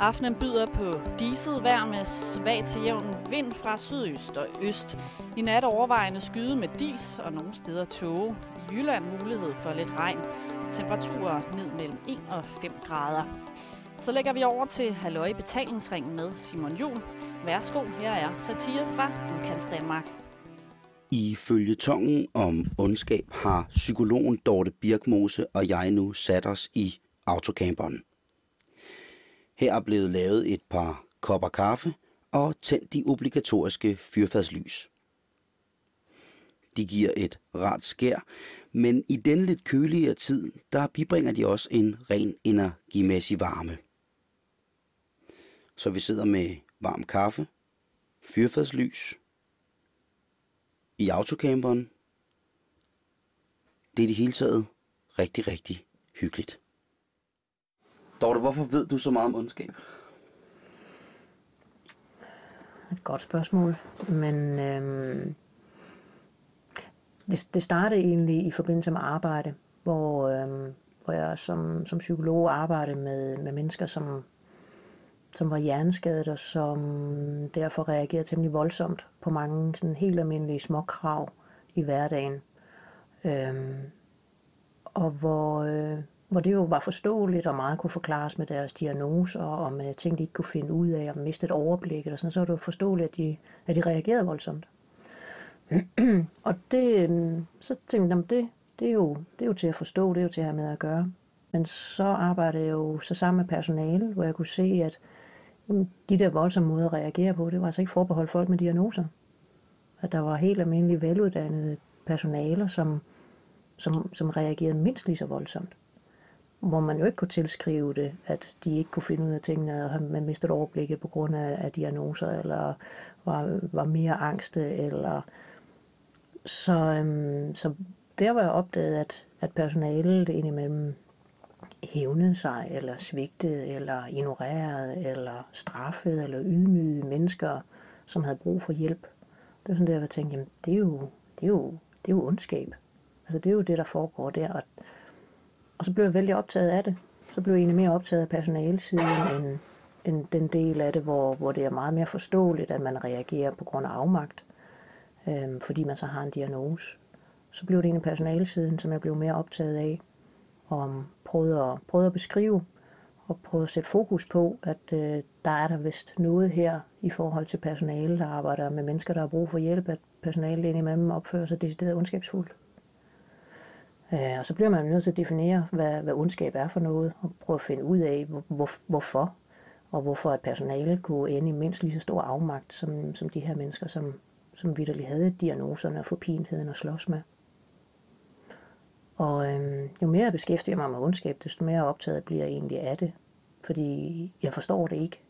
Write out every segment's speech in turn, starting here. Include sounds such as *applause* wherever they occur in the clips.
Aftenen byder på diset vejr med svag til jævn vind fra sydøst og øst. I nat overvejende skyde med dis og nogle steder tåge. I Jylland mulighed for lidt regn. Temperaturer ned mellem 1 og 5 grader. Så lægger vi over til Halløj Betalingsringen med Simon Jul. Værsgo, her er satire fra Udkants Danmark. I følgetongen om ondskab har psykologen Dorte Birkmose og jeg nu sat os i autocamperen. Her er blevet lavet et par kopper kaffe og tændt de obligatoriske fyrfadslys. De giver et rart skær, men i den lidt køligere tid, der bibringer de også en ren energimæssig varme. Så vi sidder med varm kaffe, fyrfadslys, i autocamperen. Det er det hele taget rigtig, rigtig hyggeligt. Dorte, hvorfor ved du så meget om ondskab? Et godt spørgsmål, men øhm, det, det startede egentlig i forbindelse med arbejde, hvor, øhm, hvor jeg som, som psykolog arbejdede med, med mennesker, som, som var hjerneskadet og som derfor reagerede temmelig voldsomt på mange sådan helt almindelige små krav i hverdagen. Øhm, og hvor, øh, hvor det jo var forståeligt og meget kunne forklares med deres diagnoser og med ting, de ikke kunne finde ud af og miste overblikket. Og sådan, så var det jo forståeligt, at de, at de reagerede voldsomt. *clears throat* og det, øhm, så tænkte jeg, det, det, er jo, det er jo til at forstå, det er jo til at have med at gøre. Men så arbejdede jeg jo så sammen med personale, hvor jeg kunne se, at de der voldsomme måder at reagere på, det var altså ikke forbeholdt folk med diagnoser. At der var helt almindelige veluddannede personaler, som, som, som reagerede mindst lige så voldsomt hvor man jo ikke kunne tilskrive det, at de ikke kunne finde ud af tingene, og man mistede overblikket på grund af, af diagnoser, eller var, var mere angste, eller så, øhm, så der var jeg opdaget, at, at personalet indimellem hævnede sig, eller svigtede, eller ignorerede, eller straffede, eller ydmygede mennesker, som havde brug for hjælp. Det var sådan der, jeg tænkte, jamen det er jo, det er jo, det er jo ondskab. Altså det er jo det, der foregår der, og og så blev jeg vældig optaget af det. Så blev jeg egentlig mere optaget af personalsiden end, end den del af det, hvor, hvor det er meget mere forståeligt, at man reagerer på grund af afmagt, øh, fordi man så har en diagnose. Så blev det egentlig personalsiden, som jeg blev mere optaget af, og um, prøvede at, prøvede at beskrive og prøvede at sætte fokus på, at øh, der er der vist noget her i forhold til personale, der arbejder med mennesker, der har brug for hjælp, at personalet indimellem opfører sig decideret ondskabsfuldt. Øh, og så bliver man nødt til at definere, hvad, hvad ondskab er for noget, og prøve at finde ud af, hvor, hvorfor, og hvorfor at personale kunne ende i mindst lige så stor afmagt, som, som de her mennesker, som, som vidderligt havde diagnoserne og forpintheden at slås med. Og øhm, jo mere jeg beskæftiger mig med ondskab, desto mere optaget bliver jeg egentlig af det. Fordi jeg forstår det ikke.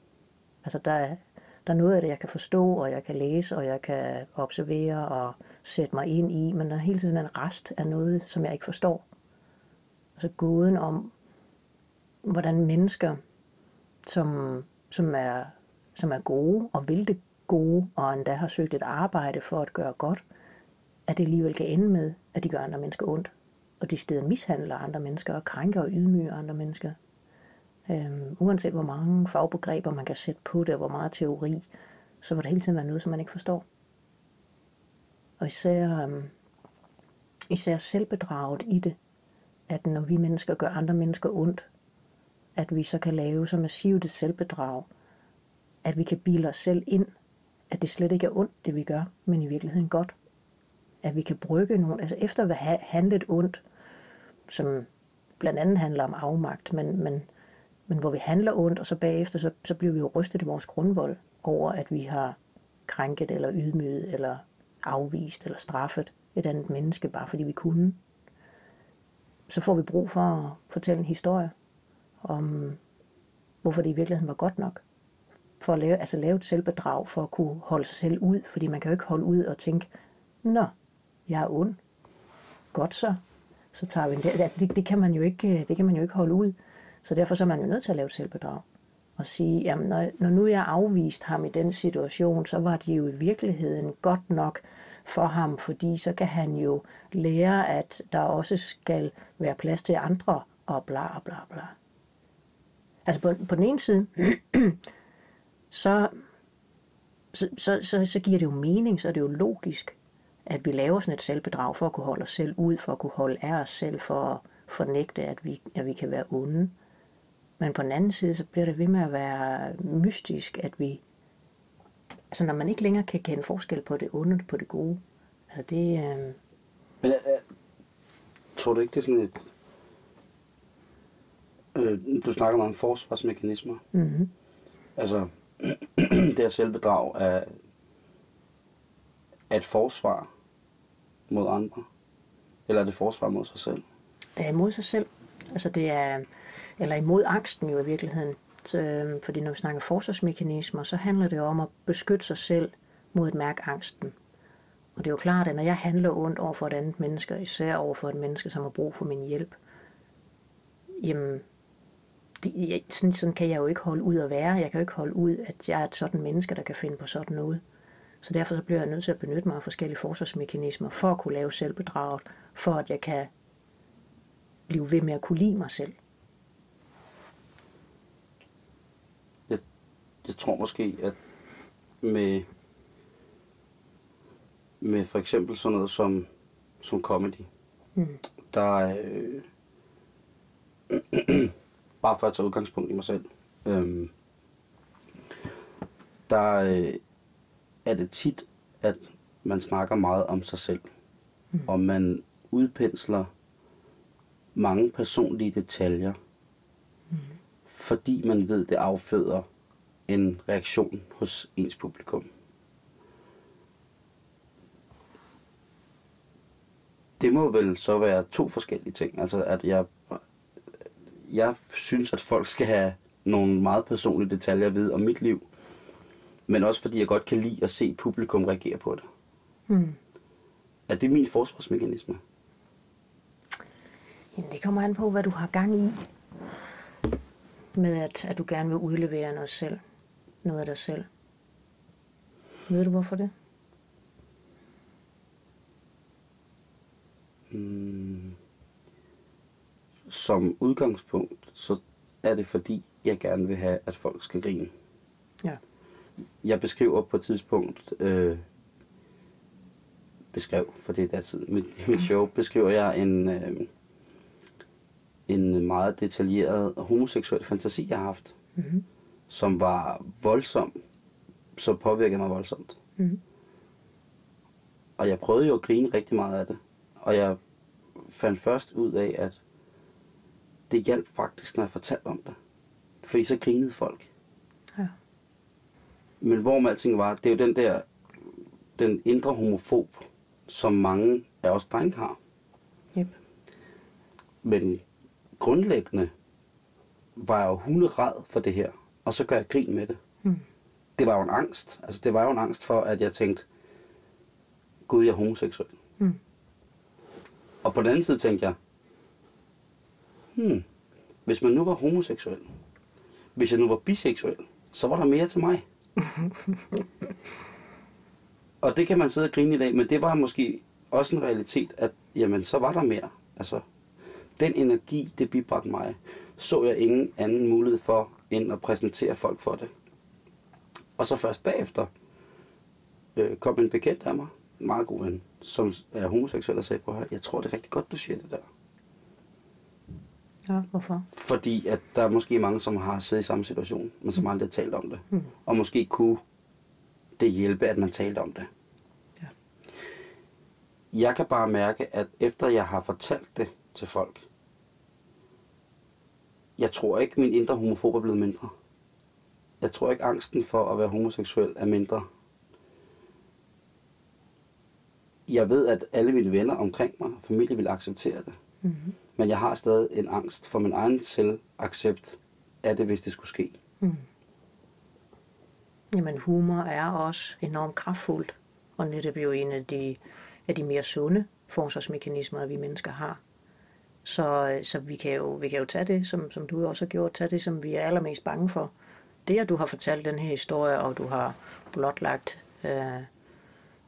Altså der er, der er noget af det, jeg kan forstå, og jeg kan læse, og jeg kan observere og sætte mig ind i, men der er hele tiden en rest af noget, som jeg ikke forstår. Altså gåden om, hvordan mennesker, som, som, er, som er gode og vil det gode, og endda har søgt et arbejde for at gøre godt, at det alligevel kan ende med, at de gør andre mennesker ondt. Og de steder mishandler andre mennesker og krænker og ydmyger andre mennesker. Øhm, uanset hvor mange fagbegreber man kan sætte på det, og hvor meget teori, så vil der hele tiden være noget, som man ikke forstår. Og især, øhm, især selvbedraget i det, at når vi mennesker gør andre mennesker ondt, at vi så kan lave så massivt et selvbedrag, at vi kan bilde os selv ind, at det slet ikke er ondt, det vi gør, men i virkeligheden godt. At vi kan brygge nogen, altså efter at have handlet ondt, som blandt andet handler om afmagt, men, men men hvor vi handler ondt, og så bagefter, så, så bliver vi jo rystet i vores grundvold over, at vi har krænket eller ydmyget eller afvist eller straffet et andet menneske, bare fordi vi kunne. Så får vi brug for at fortælle en historie om, hvorfor det i virkeligheden var godt nok. For at lave, altså lave et selvbedrag, for at kunne holde sig selv ud, fordi man kan jo ikke holde ud og tænke, nå, jeg er ond. Godt så. Så tager vi en der. Altså det, det, kan man jo ikke, det kan man jo ikke holde ud. Så derfor så er man jo nødt til at lave et selvbedrag. Og sige, jamen når, når nu jeg afvist ham i den situation, så var det jo i virkeligheden godt nok for ham, fordi så kan han jo lære, at der også skal være plads til andre, og bla bla bla. Altså på, på den ene side, *clears throat* så, så, så, så, så giver det jo mening, så er det jo logisk, at vi laver sådan et selvbedrag for at kunne holde os selv ud, for at kunne holde af os selv, for at fornægte, at vi, at vi kan være onde. Men på den anden side, så bliver det ved med at være mystisk, at vi... Altså når man ikke længere kan kende forskel på det onde og på det gode. Altså det... Øh... Men øh, tror du ikke, det er sådan et... Øh, du snakker meget om forsvarsmekanismer. Mm-hmm. Altså, *clears throat* det her selvbedrag er, er et forsvar mod andre? Eller er det forsvar mod sig selv? Det er imod sig selv. Altså det er, eller imod angsten jo i virkeligheden. Så, øh, fordi når vi snakker forsvarsmekanismer, så handler det jo om at beskytte sig selv mod at mærke angsten. Og det er jo klart, at når jeg handler ondt over for et andet menneske, især over for et menneske, som har brug for min hjælp, jamen, det, sådan, sådan kan jeg jo ikke holde ud at være. Jeg kan jo ikke holde ud, at jeg er et sådan menneske, der kan finde på sådan noget. Så derfor så bliver jeg nødt til at benytte mig af forskellige forsvarsmekanismer for at kunne lave selvbedraget, for at jeg kan blive ved med at kunne lide mig selv. Jeg tror måske, at med, med for eksempel sådan noget som, som comedy, Mm. der øh, *clears throat* bare for at tage udgangspunkt i mig selv, øh, der øh, er det tit, at man snakker meget om sig selv, mm. og man udpensler mange personlige detaljer, mm. fordi man ved, det afføder en reaktion hos ens publikum. Det må vel så være to forskellige ting. Altså, at jeg, jeg synes, at folk skal have nogle meget personlige detaljer at vide om mit liv, men også fordi jeg godt kan lide at se publikum reagere på det. Mm. Er det min forsvarsmekanisme? Jamen, det kommer an på, hvad du har gang i. Med at, at du gerne vil udlevere noget selv. Noget af dig selv. Ved du hvorfor det? Mm. Som udgangspunkt, så er det fordi, jeg gerne vil have, at folk skal grine. Ja. Jeg beskriver på et tidspunkt, øh, beskrev, for det er datid, mit, *laughs* mit show, beskriver jeg en, øh, en meget detaljeret homoseksuel fantasi, jeg har haft, Mm-hmm. Som var voldsom, så påvirkede mig voldsomt. Mm-hmm. Og jeg prøvede jo at grine rigtig meget af det. Og jeg fandt først ud af, at det hjalp faktisk, når jeg fortalte om det. Fordi så grinede folk. Ja. Men hvor alting var, det er jo den der, den indre homofob, som mange af os drenge har. Yep. Men grundlæggende var jeg jo hunderad for det her, og så gør jeg grin med det. Mm. Det var jo en angst. Altså, det var jo en angst for, at jeg tænkte, Gud, jeg er homoseksuel. Mm. Og på den anden side tænkte jeg, hmm, hvis man nu var homoseksuel, hvis jeg nu var biseksuel, så var der mere til mig. *laughs* og det kan man sidde og grine i dag, men det var måske også en realitet, at jamen, så var der mere. Altså, den energi, det bibragte mig, så jeg ingen anden mulighed for, end at præsentere folk for det. Og så først bagefter øh, kom en bekendt af mig, en meget god ven, som er homoseksuel og sagde, på jeg tror det er rigtig godt, du siger det der. Ja, hvorfor? Fordi at der er måske mange, som har siddet i samme situation, men som aldrig har talt om det. Mm. Og måske kunne det hjælpe, at man talte om det. Ja. Jeg kan bare mærke, at efter jeg har fortalt det til folk, jeg tror ikke, min indre homofob er blevet mindre. Jeg tror ikke, angsten for at være homoseksuel er mindre. Jeg ved, at alle mine venner omkring mig og familie vil acceptere det. Mm-hmm. Men jeg har stadig en angst for min egen selvaccept af det, hvis det skulle ske. Mm. Jamen, humor er også enormt kraftfuldt, og netop jo en af de, af de mere sunde forsvarsmekanismer, vi mennesker har. Så, øh, så vi, kan jo, vi kan jo tage det, som, som du også har gjort, tage det, som vi er allermest bange for. Det, at du har fortalt den her historie, og du har blotlagt øh,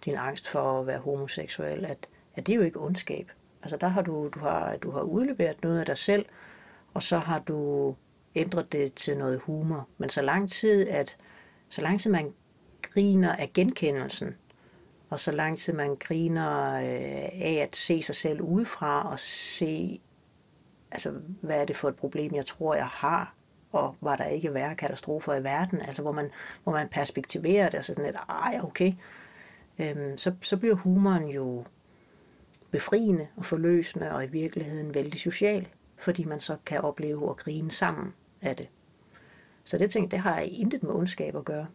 din angst for at være homoseksuel, at, at det er jo ikke ondskab. Altså der har du, du har, du har udleveret noget af dig selv, og så har du ændret det til noget humor. Men så lang tid, at så lang tid man griner af genkendelsen, og så lang tid man griner øh, af at se sig selv udefra og se, altså, hvad er det for et problem, jeg tror, jeg har, og var der ikke værre katastrofer i verden, altså hvor man, hvor man perspektiverer det og sådan lidt, ej, okay, øhm, så, så bliver humoren jo befriende og forløsende og i virkeligheden vældig social, fordi man så kan opleve at grine sammen af det. Så det ting, det har intet med ondskab at gøre.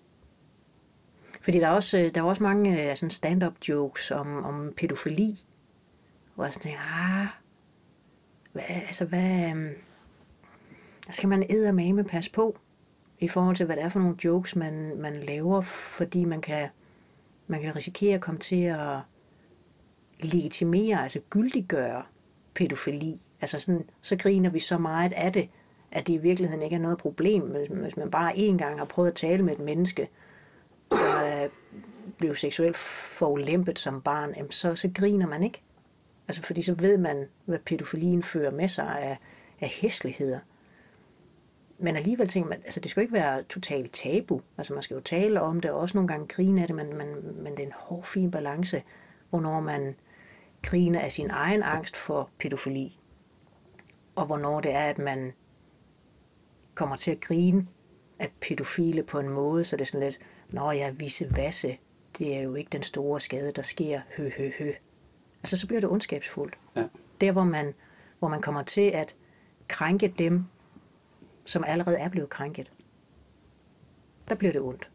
Fordi der er også, øh, der er også mange øh, sådan stand-up jokes om, om pædofili. Hvor jeg sådan tænker, ah, hvad, altså hvad, øhm, der skal man eddermame passe på i forhold til, hvad det er for nogle jokes, man, man laver, fordi man kan, man kan risikere at komme til at legitimere, altså gyldiggøre pædofili. Altså sådan, så griner vi så meget af det, at det i virkeligheden ikke er noget problem, hvis man bare en gang har prøvet at tale med et menneske, der øh, blev seksuelt forulæmpet som barn, så, så griner man ikke. Altså fordi så ved man, hvad pædofilien fører med sig af, af hæsligheder. Men alligevel tænker man, altså det skal jo ikke være totalt tabu. Altså man skal jo tale om det, og også nogle gange grine af det, men, men, men det er en hård, fin balance, hvornår man griner af sin egen angst for pædofili, og hvornår det er, at man kommer til at grine af pædofile på en måde, så det er sådan lidt, nå ja, visse vasse, det er jo ikke den store skade, der sker, hø, hø, hø. Altså så bliver det ondskabsfuldt. Ja. Der, hvor man, hvor man kommer til at krænke dem, som allerede er blevet krænket, der bliver det ondt.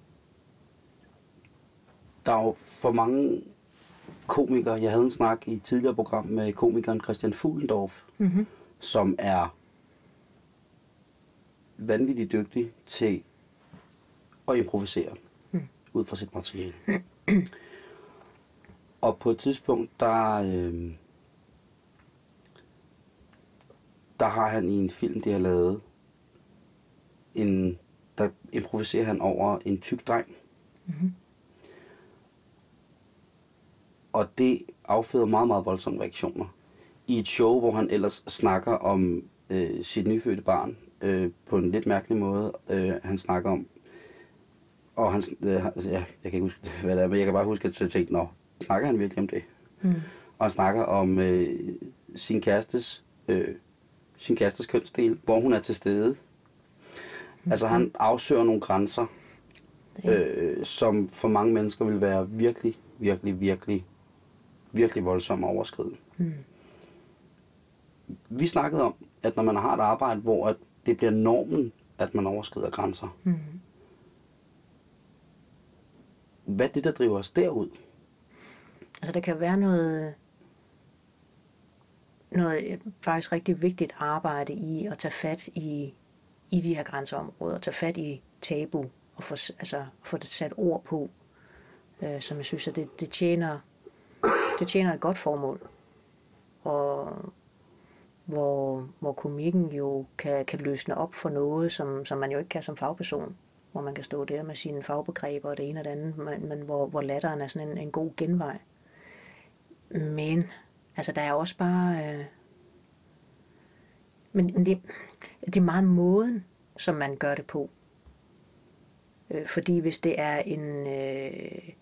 Der er jo for mange komikere. Jeg havde en snak i et tidligere program med komikeren Christian Fuglendorf, Mm-hmm. som er vanvittigt dygtig til at improvisere Mm. ud fra sit materiale. *clears throat* Og på et tidspunkt, der, øh, der har han i en film, de har lavet, en, der improviserer han over en tyk dreng. Mhm. Og det afføder meget, meget voldsomme reaktioner. I et show, hvor han ellers snakker om øh, sit nyfødte barn øh, på en lidt mærkelig måde. Øh, han snakker om, og han, øh, ja, jeg kan ikke huske, *laughs* hvad det er, men jeg kan bare huske, at jeg tænkte, nå, snakker han virkelig om det? Mm. Og snakker om øh, sin kærestes, øh, sin kærestes kønsdel, hvor hun er til stede. Altså han afsøger nogle grænser, øh, som for mange mennesker vil være virkelig, virkelig, virkelig, virkelig voldsomme overskriden. Mm. Vi snakkede om, at når man har et arbejde, hvor at det bliver normen, at man overskrider grænser, Mm. hvad er det, der driver os derud? Altså der kan være noget, noget faktisk rigtig vigtigt arbejde i at tage fat i, i de her grænseområder, tage fat i tabu og få, altså, få det sat ord på, øh, som jeg synes, at det, det, tjener, det tjener et godt formål. Og hvor, hvor komikken jo kan, kan løsne op for noget, som, som man jo ikke kan som fagperson. Hvor man kan stå der med sine fagbegreber og det ene og det andet, men, men hvor, hvor latteren er sådan en, en god genvej. Men, altså der er også bare... Øh, men det, det er meget måden, som man gør det på. Øh, fordi hvis det er en... Øh,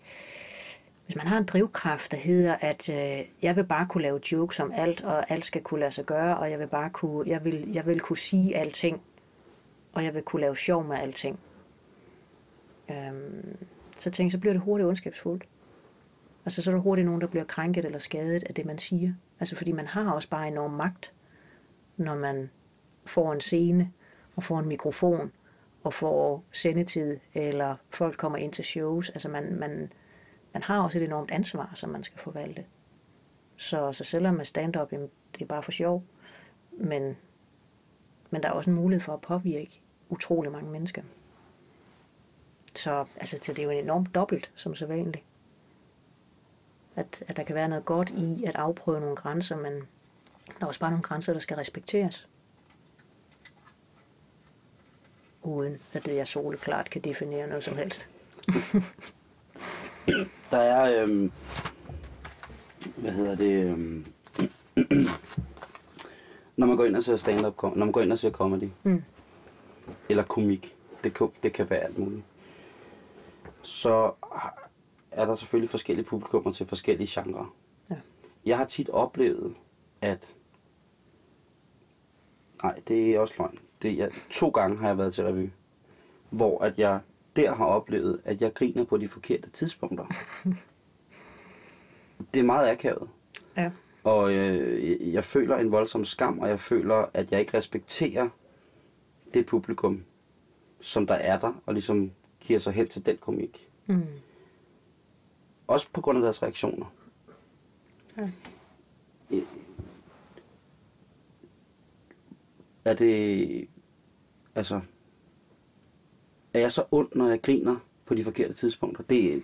hvis man har en drivkraft, der hedder, at øh, jeg vil bare kunne lave jokes om alt, og alt skal kunne lade sig gøre, og jeg vil bare kunne, jeg vil, jeg vil kunne sige alting, og jeg vil kunne lave sjov med alting. Øhm, så tænk, så bliver det hurtigt ondskabsfuldt. Altså så er der hurtigt nogen, der bliver krænket eller skadet af det, man siger. Altså fordi man har også bare enorm magt, når man får en scene, og får en mikrofon, og får sendetid, eller folk kommer ind til shows. Altså man, man, man har også et enormt ansvar, som man skal forvalte. Så, så selvom man stand-up, det er bare for sjov, men, men der er også en mulighed for at påvirke utrolig mange mennesker. Så, altså, så det er jo enormt dobbelt, som så vanligt. At, at der kan være noget godt i at afprøve nogle grænser, men der er også bare nogle grænser, der skal respekteres. Uden at det jeg soleklart kan definere noget som helst. *laughs* Der er, øhm, hvad hedder det, øhm, *clears throat* når man går ind og ser stand-up, når man går ind og ser comedy, Mm. eller komik, det kan, det kan være alt muligt, så er der selvfølgelig forskellige publikummer til forskellige genrer. Ja. Jeg har tit oplevet, at... Nej, det er også løgn. Det er, to gange har jeg været til revy, hvor at jeg der har oplevet, at jeg griner på de forkerte tidspunkter. *laughs* det er meget akavet. Ja. Og øh, jeg føler en voldsom skam, og jeg føler, at jeg ikke respekterer det publikum, som der er der, og ligesom giver sig hen til den komik. Mm. Også på grund af deres reaktioner. Ja. Er det... Altså... Er jeg så ond, når jeg griner på de forkerte tidspunkter? Det,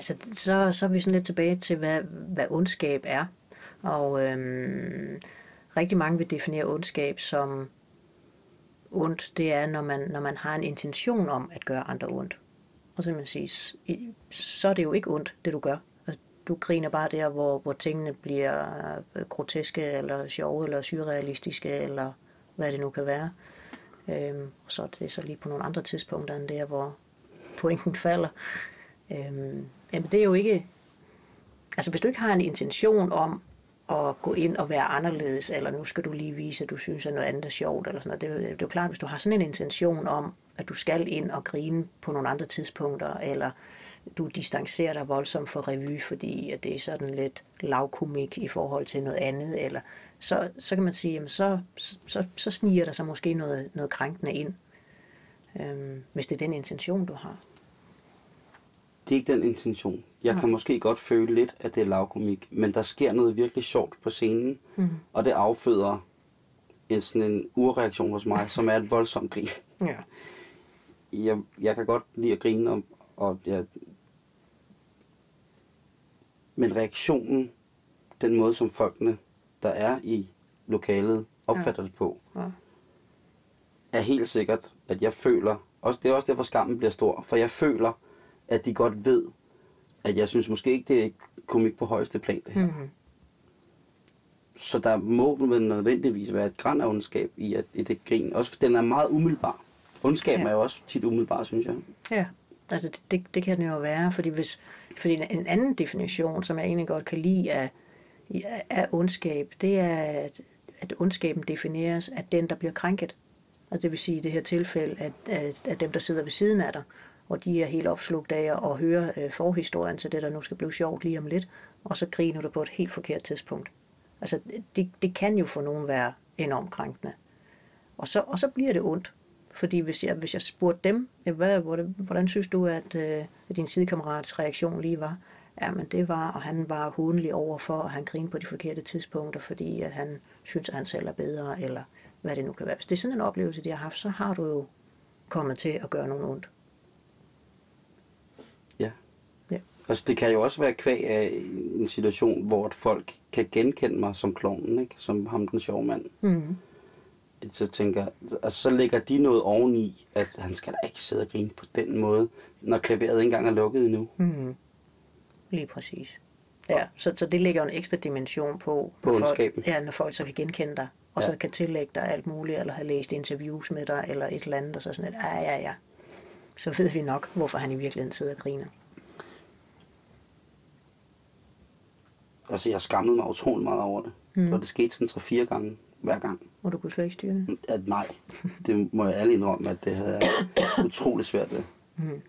Altså, så, så er vi sådan lidt tilbage til, hvad, hvad ondskab er. Og øhm, rigtig mange vil definere ondskab som ondt, det er, når man, når man har en intention om at gøre andre ondt. Og så, man sige, så er det jo ikke ondt, det du gør. Altså, du griner bare der, hvor, hvor tingene bliver øh, groteske, eller sjove, eller surrealistiske, eller hvad det nu kan være. Øhm, og så er det så lige på nogle andre tidspunkter end der, hvor pointen *laughs* falder. Øhm, jamen det er jo ikke... Altså hvis du ikke har en intention om at gå ind og være anderledes, eller nu skal du lige vise, at du synes, at noget andet er sjovt, eller sådan noget. Det, det er jo klart, hvis du har sådan en intention om, at du skal ind og grine på nogle andre tidspunkter, eller du distancerer dig voldsomt for revy, fordi at det er sådan lidt lavkomik i forhold til noget andet, eller så, så kan man sige, jamen så, så, så sniger der sig måske noget, noget krænkende ind, øhm, hvis det er den intention, du har. det er ikke den intention. Jeg kan måske godt føle lidt, at det er lavkomik, men der sker noget virkelig sjovt på scenen, mm. og det afføder en sådan en urreaktion hos mig, som er et voldsomt grin. Ja. Jeg, jeg kan godt lide at grine, og, og jeg, men reaktionen, den måde som folkene, der er i lokalet, opfatter ja. det på, Ja. er helt sikkert, at jeg føler, også, det er også derfor skammen bliver stor, for jeg føler, at de godt ved, at jeg synes måske ikke, det er komik på højeste plan, det her. Mm-hmm. Så der må vel nødvendigvis være et græn af ondskab i, at, i det grin. Også for den er meget umiddelbar. Ondskaben Ja. er jo også tit umiddelbar, synes jeg. Ja, altså det, det, det kan det jo være, fordi, hvis, fordi en- en anden definition, som jeg egentlig godt kan lide af, af ondskab, det er, at, at ondskaben defineres af den, der bliver krænket. Og det vil sige i det her tilfælde, at, at, at dem, der sidder ved siden af dig, og de er helt opslugt af at høre øh, forhistorien til det, der nu skal blive sjovt lige om lidt, og så griner du på et helt forkert tidspunkt. Altså, det, det kan jo for nogen være enormt krænkende. Og så, og så bliver det ondt. Fordi hvis jeg, hvis jeg spurgte dem, hvad, hvordan, hvordan synes du, at, øh, at din sidekammerats reaktion lige var? Ja, men det var, og han var hundelig overfor, og han grinede på de forkerte tidspunkter, fordi at han synes, at han selv er bedre, eller hvad det nu kan være. Hvis det er sådan en oplevelse, de har haft, så har du jo kommet til at gøre nogen ondt. Ja. Ja. Altså, det kan jo også være kvæg af en situation, hvor folk kan genkende mig som klovnen, ikke? Som ham den sjove mand. Mm. Så tænker altså, så lægger de noget oveni, at han skal da ikke sidde og grine på den måde, når klaveret ikke engang er lukket endnu. Mm. Lige præcis. Ja, så, så det lægger jo en ekstra dimension på, På når folk, ja, når folk så kan genkende dig, og Ja. så kan tillægge dig alt muligt, eller have læst interviews med dig, eller et eller andet, og så sådan et, ja, ja, ja. Så ved vi nok, hvorfor han i virkeligheden sidder og griner. Altså, jeg skammede mig utrolig meget over det. Mm. Og det skete sådan tre-fire gange hver gang. Og du kunne slet ikke styre det. At nej, det må jeg ærligt indrømme, at det havde jeg utrolig svært ved. Mm.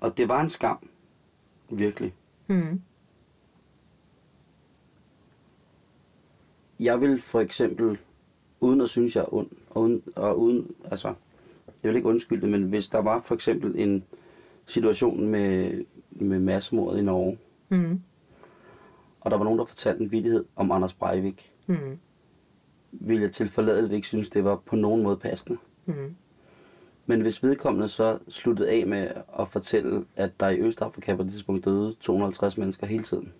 Og det var en skam. Virkelig. Mm. Jeg vil for eksempel, uden at synes, jeg er ond, og uden, og uden altså, jeg vil ikke undskylde det, men hvis der var for eksempel en situation med, med massemordet i Norge, Mm. og der var nogen, der fortalte en vidighed om Anders Breivik, Mm. Ville jeg til forladet ikke synes, det var på nogen måde passende. Mm. Men hvis vedkommende så sluttede af med at fortælle, at der i Østafrika på det tidspunkt døde 250 mennesker hele tiden.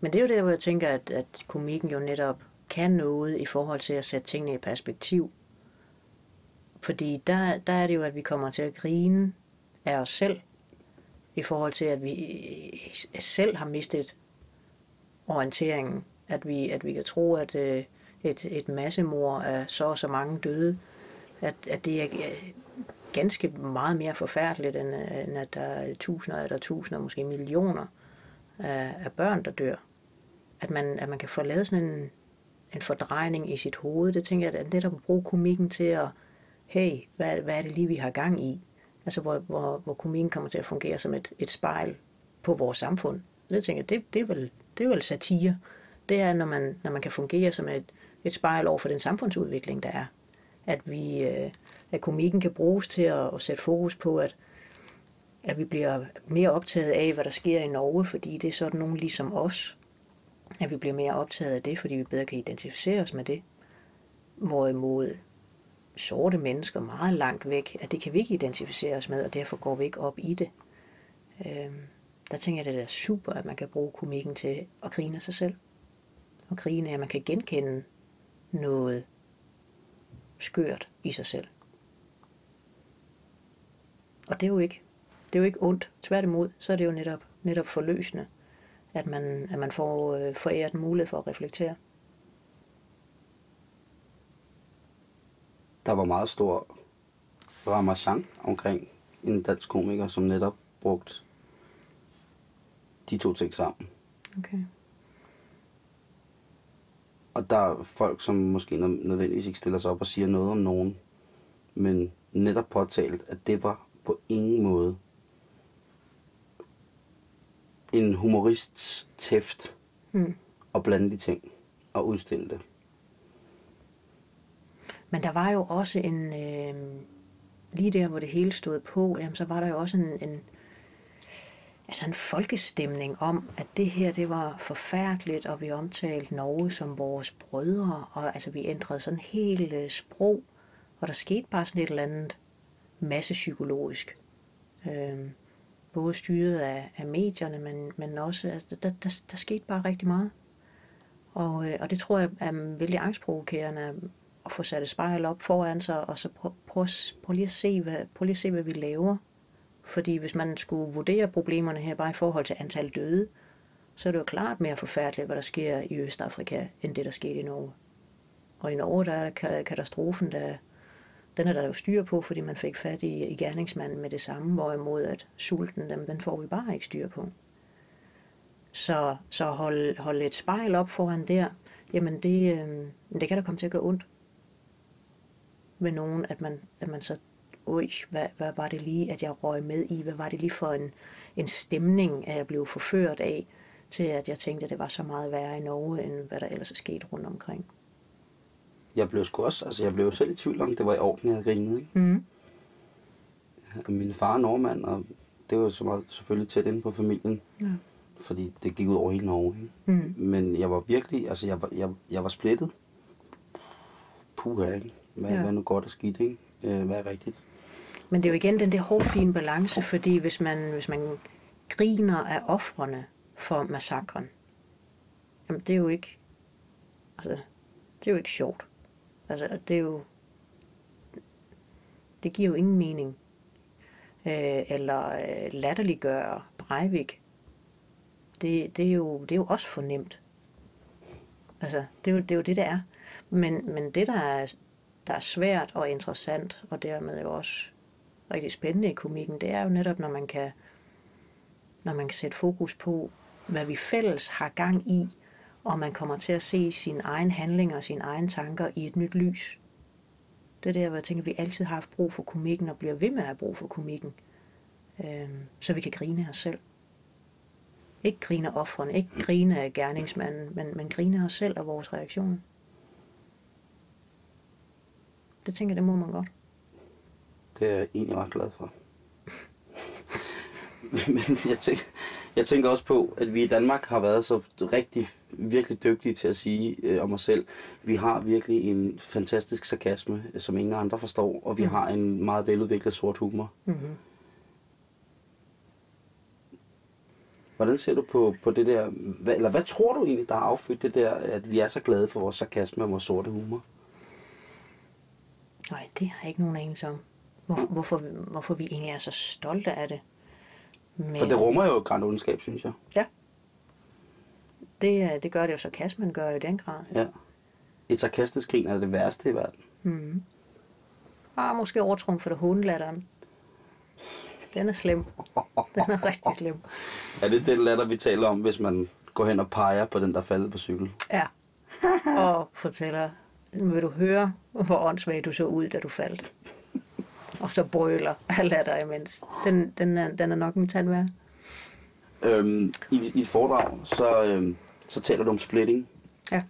Men det er jo der, hvor jeg tænker, at, at komikken jo netop kan noget i forhold til at sætte tingene i perspektiv. Fordi der, der er det jo, at vi kommer til at grine af os selv, i forhold til, at vi selv har mistet orienteringen at vi, at vi kan tro, at øh, et, et massemor af så og så mange døde, at, at det er øh, ganske meget mere forfærdeligt, end, øh, end at der er tusinder eller tusinder, måske millioner af, af børn, der dør. At man, at man kan få lavet sådan en, en fordrejning i sit hoved, det tænker jeg, at netop at bruge komikken til at, hey, hvad, hvad er det lige, vi har gang i? Altså, hvor, hvor, hvor komikken kommer til at fungere som et, et spejl på vores samfund. Det tænker jeg, det, det, er, vel, det er vel satire. Det er, når man, når man kan fungere som et, et spejl over for den samfundsudvikling, der er. At, vi, øh, at komikken kan bruges til at, at sætte fokus på, at, at vi bliver mere optaget af, hvad der sker i Norge, fordi det er sådan nogen ligesom os. At vi bliver mere optaget af det, fordi vi bedre kan identificere os med det. Hvorimod sorte mennesker meget langt væk, at det kan vi ikke identificere os med, og derfor går vi ikke op i det. Øhm, der tænker jeg, at det er super, at man kan bruge komikken til at grine af sig selv. Og grine af, at man kan genkende noget skørt i sig selv. Og det er jo ikke, det er jo ikke ondt. Tværtimod, så er det jo netop, netop forløsende, at man, at man får øh, foræret en mulighed for at reflektere. Der var meget stor ramachan omkring en dansk komiker, som netop brugte de to ting sammen. Okay. Og der er folk, som måske nødvendigvis ikke stiller sig op og siger noget om nogen, men netop påtalt, at det var på ingen måde en humorists tæft Hmm. at blande de ting og udstille det. Men der var jo også en, øh, lige der hvor det hele stod på, jamen, så var der jo også en, en, altså en folkestemning om, at det her det var forfærdeligt, og vi omtalte Norge som vores brødre, og altså vi ændrede sådan helt øh, sprog, og der skete bare sådan et eller andet massepsykologisk. Øh, både styret af, af medierne, men, men også, altså, der, der, der skete bare rigtig meget. Og, øh, og det tror jeg er vældig angstprovokerende at få sat et spejl op foran sig, og så prøv, prøv, prøv, lige at se, hvad, prøv lige at se, hvad vi laver. Fordi hvis man skulle vurdere problemerne her bare i forhold til antal døde, så er det jo klart mere forfærdeligt, hvad der sker i Østafrika, end det, der skete i Norge. Og i Norge, der er katastrofen, der, den er der jo styr på, fordi man fik fat i, i gerningsmanden med det samme, hvorimod at sulten, dem, den får vi bare ikke styr på. Så, så hold, hold et spejl op foran der, jamen det, øh, det kan da komme til at gøre ondt med nogen, at man, at man så, oj, hvad, hvad var det lige, at jeg røg med i? Hvad var det lige for en, en stemning, at jeg blev forført af, til at jeg tænkte, at det var så meget værre i Norge, end hvad der ellers er sket rundt omkring. Jeg blev sgu også, altså jeg blev selv i tvivl om, det var i orden, jeg havde grinet, ikke? Mm. Min far er nordmand, og det var så meget selvfølgelig tæt inde på familien. Ja. Fordi det gik ud over hele Norge, ikke? Mm. Men jeg var virkelig, altså jeg var, jeg, jeg var splittet. Puha, ikke? Hvad, Ja. hvad er nu godt og skidt, ikke? Øh, hvad er rigtigt? Men det er jo igen den der hårfine balance, fordi hvis man, hvis man griner af offrene for massakren, jamen det er jo ikke, altså, det er jo ikke sjovt. Altså, det er jo, det giver jo ingen mening. Øh, eller øh, latterliggøre Breivik, det, det, er jo, det er jo også fornemt. Altså, det er jo det, er jo det, det er. Men, men det, der er, der er svært og interessant, og dermed jo også rigtig spændende i komikken, det er jo netop, når man kan, når man kan sætte fokus på, hvad vi fælles har gang i, og man kommer til at se sine egne handlinger og sine egne tanker i et nyt lys. Det er der, hvor jeg tænker, at vi altid har haft brug for komikken, og bliver ved med at have brug for komikken, øh, så vi kan grine af os selv. Ikke grine af offrene, ikke grine af gerningsmanden, men, men grine af os selv og vores reaktioner. Det tænker jeg, det må man godt. Det er jeg egentlig ret glad for. *laughs* Men jeg tænker, jeg tænker også på, at vi i Danmark har været så rigtig, virkelig dygtige til at sige øh, om os selv, vi har virkelig en fantastisk sarkasme, øh, som ingen andre forstår, og vi Mhm. har en meget veludviklet sort humor. Mm-hmm. Hvordan ser du på, på det der, hvad, eller hvad tror du egentlig, der har affødt det der, at vi er så glade for vores sarkasme og vores sorte humor? Nej, det har jeg ikke nogen anelse om. Hvor, hvorfor, hvorfor vi egentlig er så stolte af det. Men, For det rummer jo grand ondskab, synes jeg. Ja. det, øh, det gør det jo sarkasmen gør jo i den grad. Ja. Et sarkastisk grin er det værste i verden. Mm. Ah, måske overtrum for det hundelatteren. Den er slem. Den er rigtig slem. *laughs* Er det den latter, vi taler om, hvis man går hen og peger på den, der faldet på cykel? Ja. Og fortæller, vil du høre, hvor åndssvag du så ud, da du faldt? Og så brøler *laughs* af latter imens. Den, den, er, den er nok en tand værd. Øhm, i, I et foredrag, så, øhm, så taler du om splitting. Ja.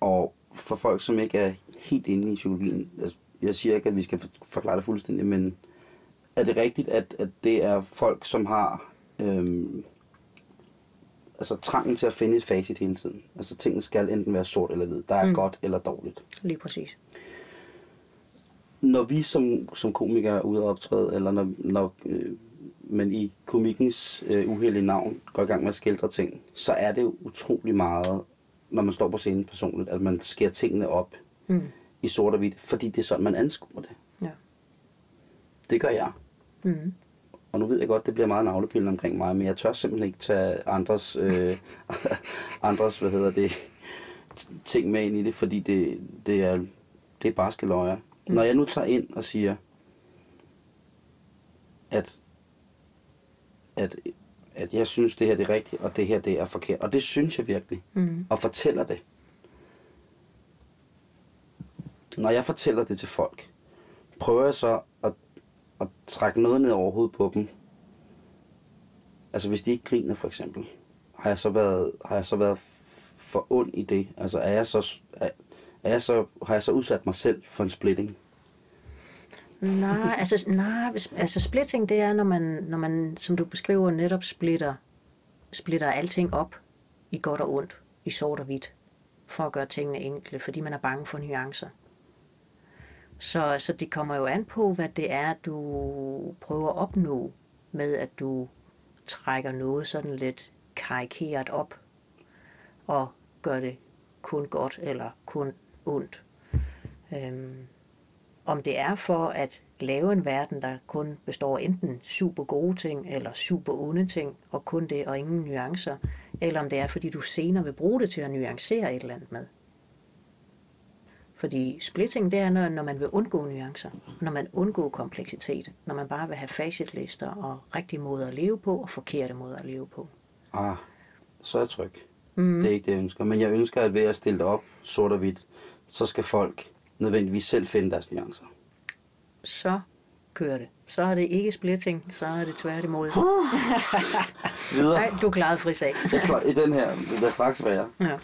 Og for folk, som ikke er helt inde i psykologien, altså, jeg siger ikke, at vi skal for- forklare det fuldstændig, men er det rigtigt, at, at det er folk, som har øhm, altså trangen til at finde et facit hele tiden? Altså tingene skal enten være sort eller hvid. Der er mm. godt eller dårligt. Lige præcis. Når vi som, som komikere er ude og optræde, eller når, når øh, man i komikkens øh, uheldige navn går i gang med at skildre ting, så er det jo utrolig meget, når man står på scenen personligt, at man skærer tingene op Mm. i sort og hvidt, fordi det er sådan, man anskuer det. Ja. Det gør jeg. Mm. Og nu ved jeg godt, det bliver meget navlepillen omkring mig, men jeg tør simpelthen ikke tage andres, øh, *laughs* andres hvad hedder det, ting med ind i det, fordi det, det er, det er barske løjer. Mm. Når jeg nu tager ind og siger, at, at, at jeg synes, det her det er rigtigt, og det her det er forkert, og det synes jeg virkelig, Mm. og fortæller det. Når jeg fortæller det til folk, prøver jeg så at, at trække noget ned over hovedet på dem. Altså hvis de ikke griner for eksempel, har jeg så været, har jeg så været for ond i det? Altså er jeg så, er, er jeg så, har jeg så udsat mig selv for en splitting? Nej, *laughs* altså, nej, altså splitting, det er, når man, når man, som du beskriver, netop splitter, splitter alting op i godt og ondt, i sort og hvidt, for at gøre tingene enkle, fordi man er bange for nuancer. Så, så det kommer jo an på, hvad det er, du prøver at opnå med, at du trækker noget sådan lidt karikeret op og gør det kun godt eller kun ondt. Øhm, om det er for at lave en verden, der kun består enten super gode ting eller super onde ting, og kun det og ingen nuancer, eller om det er fordi du senere vil bruge det til at nuancere et eller andet med. Fordi splitting, det er, når, når man vil undgå nuancer, når man undgår kompleksitet, når man bare vil have facitlister og rigtige måder at leve på og forkerte måder at leve på. Ah, så er jeg tryg. Mm. Det er ikke det, jeg ønsker. Men jeg ønsker, at ved at stille det op sort og hvidt, så skal folk nødvendigvis selv finde deres nuancer. Så kører det. Så er det ikke splitting, så er det tværtimod. *laughs* Videre. Nej, du klarede fri sag. Det er klart, I den her, der straks være. Ja.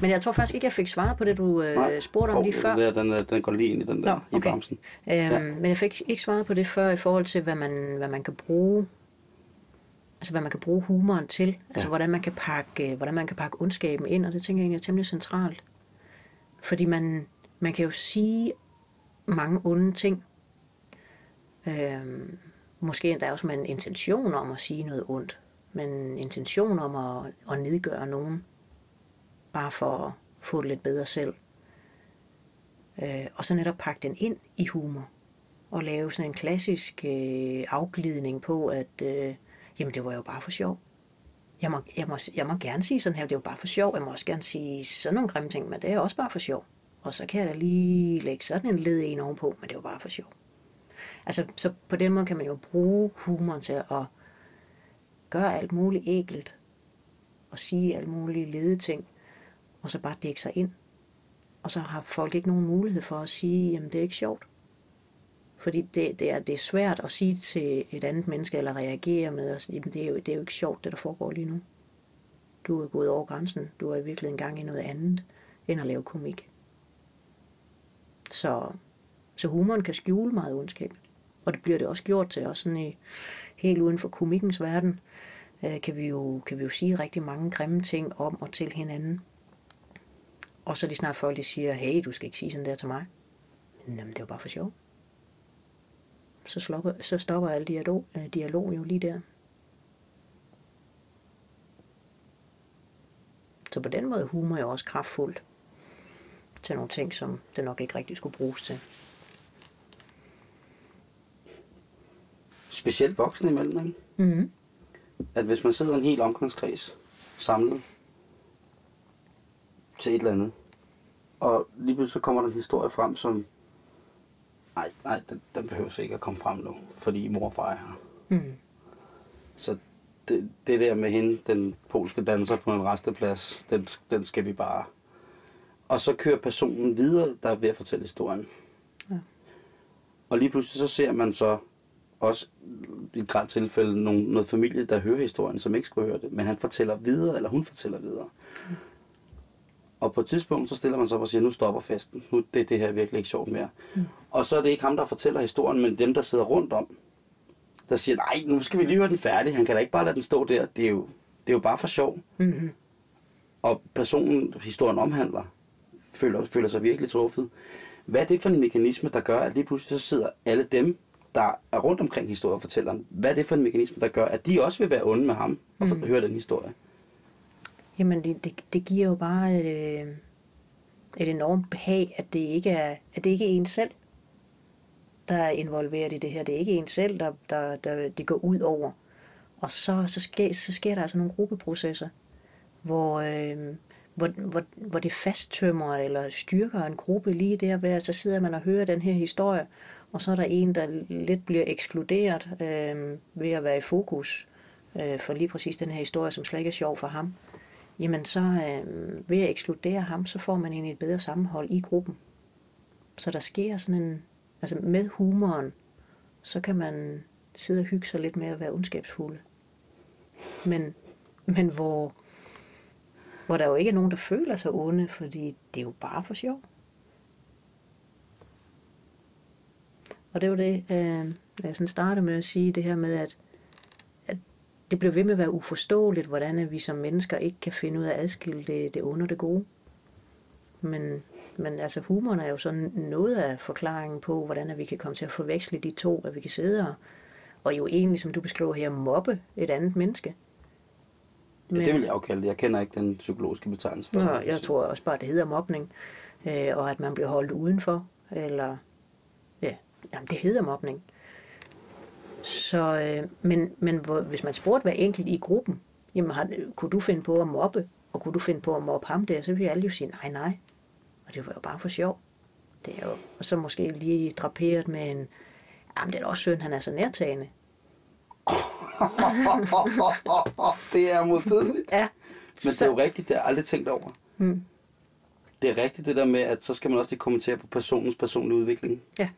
Men jeg tror faktisk ikke, jeg fik svaret på det, du øh, Nej. spurgte om Hov, lige før. Der, den, er- den går lige ind i den der, Nå, i okay. bremsen. Øhm, Ja. Men jeg fik ikke svaret på det før i forhold til, hvad man, hvad man kan bruge altså hvad man kan bruge humoren til. Altså Ja. hvordan man kan pakke, øh, hvordan man kan pakke ondskaben ind, og det tænker jeg egentlig er temmelig centralt. Fordi man, man kan jo sige mange onde ting. Øhm, måske endda også med en intention om at sige noget ondt. Men en intention om at, at nedgøre nogen. Bare for at få det lidt bedre selv. Øh, og så netop pakke den ind i humor. Og lave sådan en klassisk øh, afglidning på, at øh, jamen det var jo bare for sjov. Jeg må, jeg, må, jeg må gerne sige sådan her, det var bare for sjov. Jeg må også gerne sige sådan nogle grimme ting, men det er også bare for sjov. Og så kan jeg da lige lægge sådan en led en ovenpå, men det var bare for sjov. Altså, så på den måde kan man jo bruge humoren til at gøre alt muligt ægelt, Og sige alt muligt lede ting. Og så bare dække sig ind. Og så har folk ikke nogen mulighed for at sige, jamen det er ikke sjovt. Fordi det, det, er, det er svært at sige til et andet menneske, eller reagere med, at sige, det er, jo, det er jo ikke sjovt, det der foregår lige nu. Du er gået over grænsen. Du er virkelig virkeligheden gang i noget andet, end at lave komik. Så, så humoren kan skjule meget ondskab. Og det bliver det også gjort til, også sådan i, helt uden for komikkens verden, øh, kan, vi jo, kan vi jo sige rigtig mange grimme ting om og til hinanden. Og så lige snart folk de siger, hey, du skal ikke sige sådan der til mig. Jamen, det er jo bare for sjov. Så, slopper, så stopper al dialog, øh, dialog jo lige der. Så på den måde humor jo også kraftfuldt til nogle ting, som det nok ikke rigtig skulle bruges til. Specielt voksne imellem, ikke? Mm-hmm. At hvis man sidder en hel omgangskreds samlet, til et eller andet. Og lige pludselig så kommer der en historie frem, som... Nej, nej, den, den behøver ikke at komme frem nu, fordi mor og far er her. Mm. Så det, det der med hende, den polske danser på en resteplads, den, den skal vi bare... Og så kører personen videre, der er ved at fortælle historien. Ja. Og lige pludselig så ser man så også i et grelt tilfælde nogen, noget familie, der hører historien, som ikke skulle høre det. Men han fortæller videre, eller hun fortæller videre. Mm. Og på et tidspunkt, så stiller man sig op og siger, nu stopper festen. Nu det er det her virkelig ikke sjovt mere. Mm. Og så er det ikke ham, der fortæller historien, men dem, der sidder rundt om, der siger, nej, nu skal vi lige høre den færdig. Han kan da ikke bare lade den stå der. Det er jo, det er jo bare for sjov. Mm-hmm. Og personen, historien omhandler, føler, føler sig virkelig truffet. Hvad er det for en mekanisme, der gør, at lige pludselig så sidder alle dem, der er rundt omkring historiefortælleren, hvad er det for en mekanisme, der gør, at de også vil være onde med ham og mm. høre den historie? Jamen, det, det, det giver jo bare et, et enormt behag, at det ikke er, at det ikke er en selv, der er involveret i det her. Det er ikke en selv, der, der, der det går ud over. Og så, så, sker, så sker der altså nogle gruppeprocesser, hvor, øh, hvor, hvor, hvor det fasttømmer eller styrker en gruppe lige der ved, så sidder man og hører den her historie, og så er der en, der lidt bliver ekskluderet øh, ved at være i fokus øh, for lige præcis den her historie, som slet ikke er sjov for ham. Jamen så øh, ved at ekskludere ham, så får man egentlig et bedre sammenhold i gruppen. Så der sker sådan en, altså med humoren, så kan man sidde og hygge sig lidt med at være ondskabsfulde. Men, men hvor, hvor der jo ikke er nogen, der føler sig onde, fordi det er jo bare for sjov. Og det var det, øh, jeg sådan startede med at sige, det her med, at, at det bliver ved med at være uforståeligt, hvordan vi som mennesker ikke kan finde ud af at adskille det, det onde og det gode. Men, men altså humoren er jo sådan noget af forklaringen på, hvordan at vi kan komme til at forveksle de to, at vi kan sidde og, og jo egentlig, som du beskriver her, mobbe et andet menneske. Men, det vil jeg jo kalde det. Jeg kender ikke den psykologiske betegnelse for Nå, det. jeg tror også bare, det hedder mobning, øh, og at man bliver holdt udenfor, eller ja, jamen, det hedder mobning. Så, øh, men, men hvor, hvis man spurgte hver enkelt i gruppen, jamen har, kunne du finde på at mobbe, og kunne du finde på at mobbe ham der, så ville alle jo sige, nej, nej. Og det var jo bare for sjov. Det er jo, og så måske lige draperet med en, jamen det er da også synd, han er så nærtagende. *laughs* det er modbydeligt. Ja. Men det er jo rigtigt, det har jeg aldrig tænkt over. Mm. Det er rigtigt det der med, at så skal man også lige kommentere på personens personlige udvikling. Ja.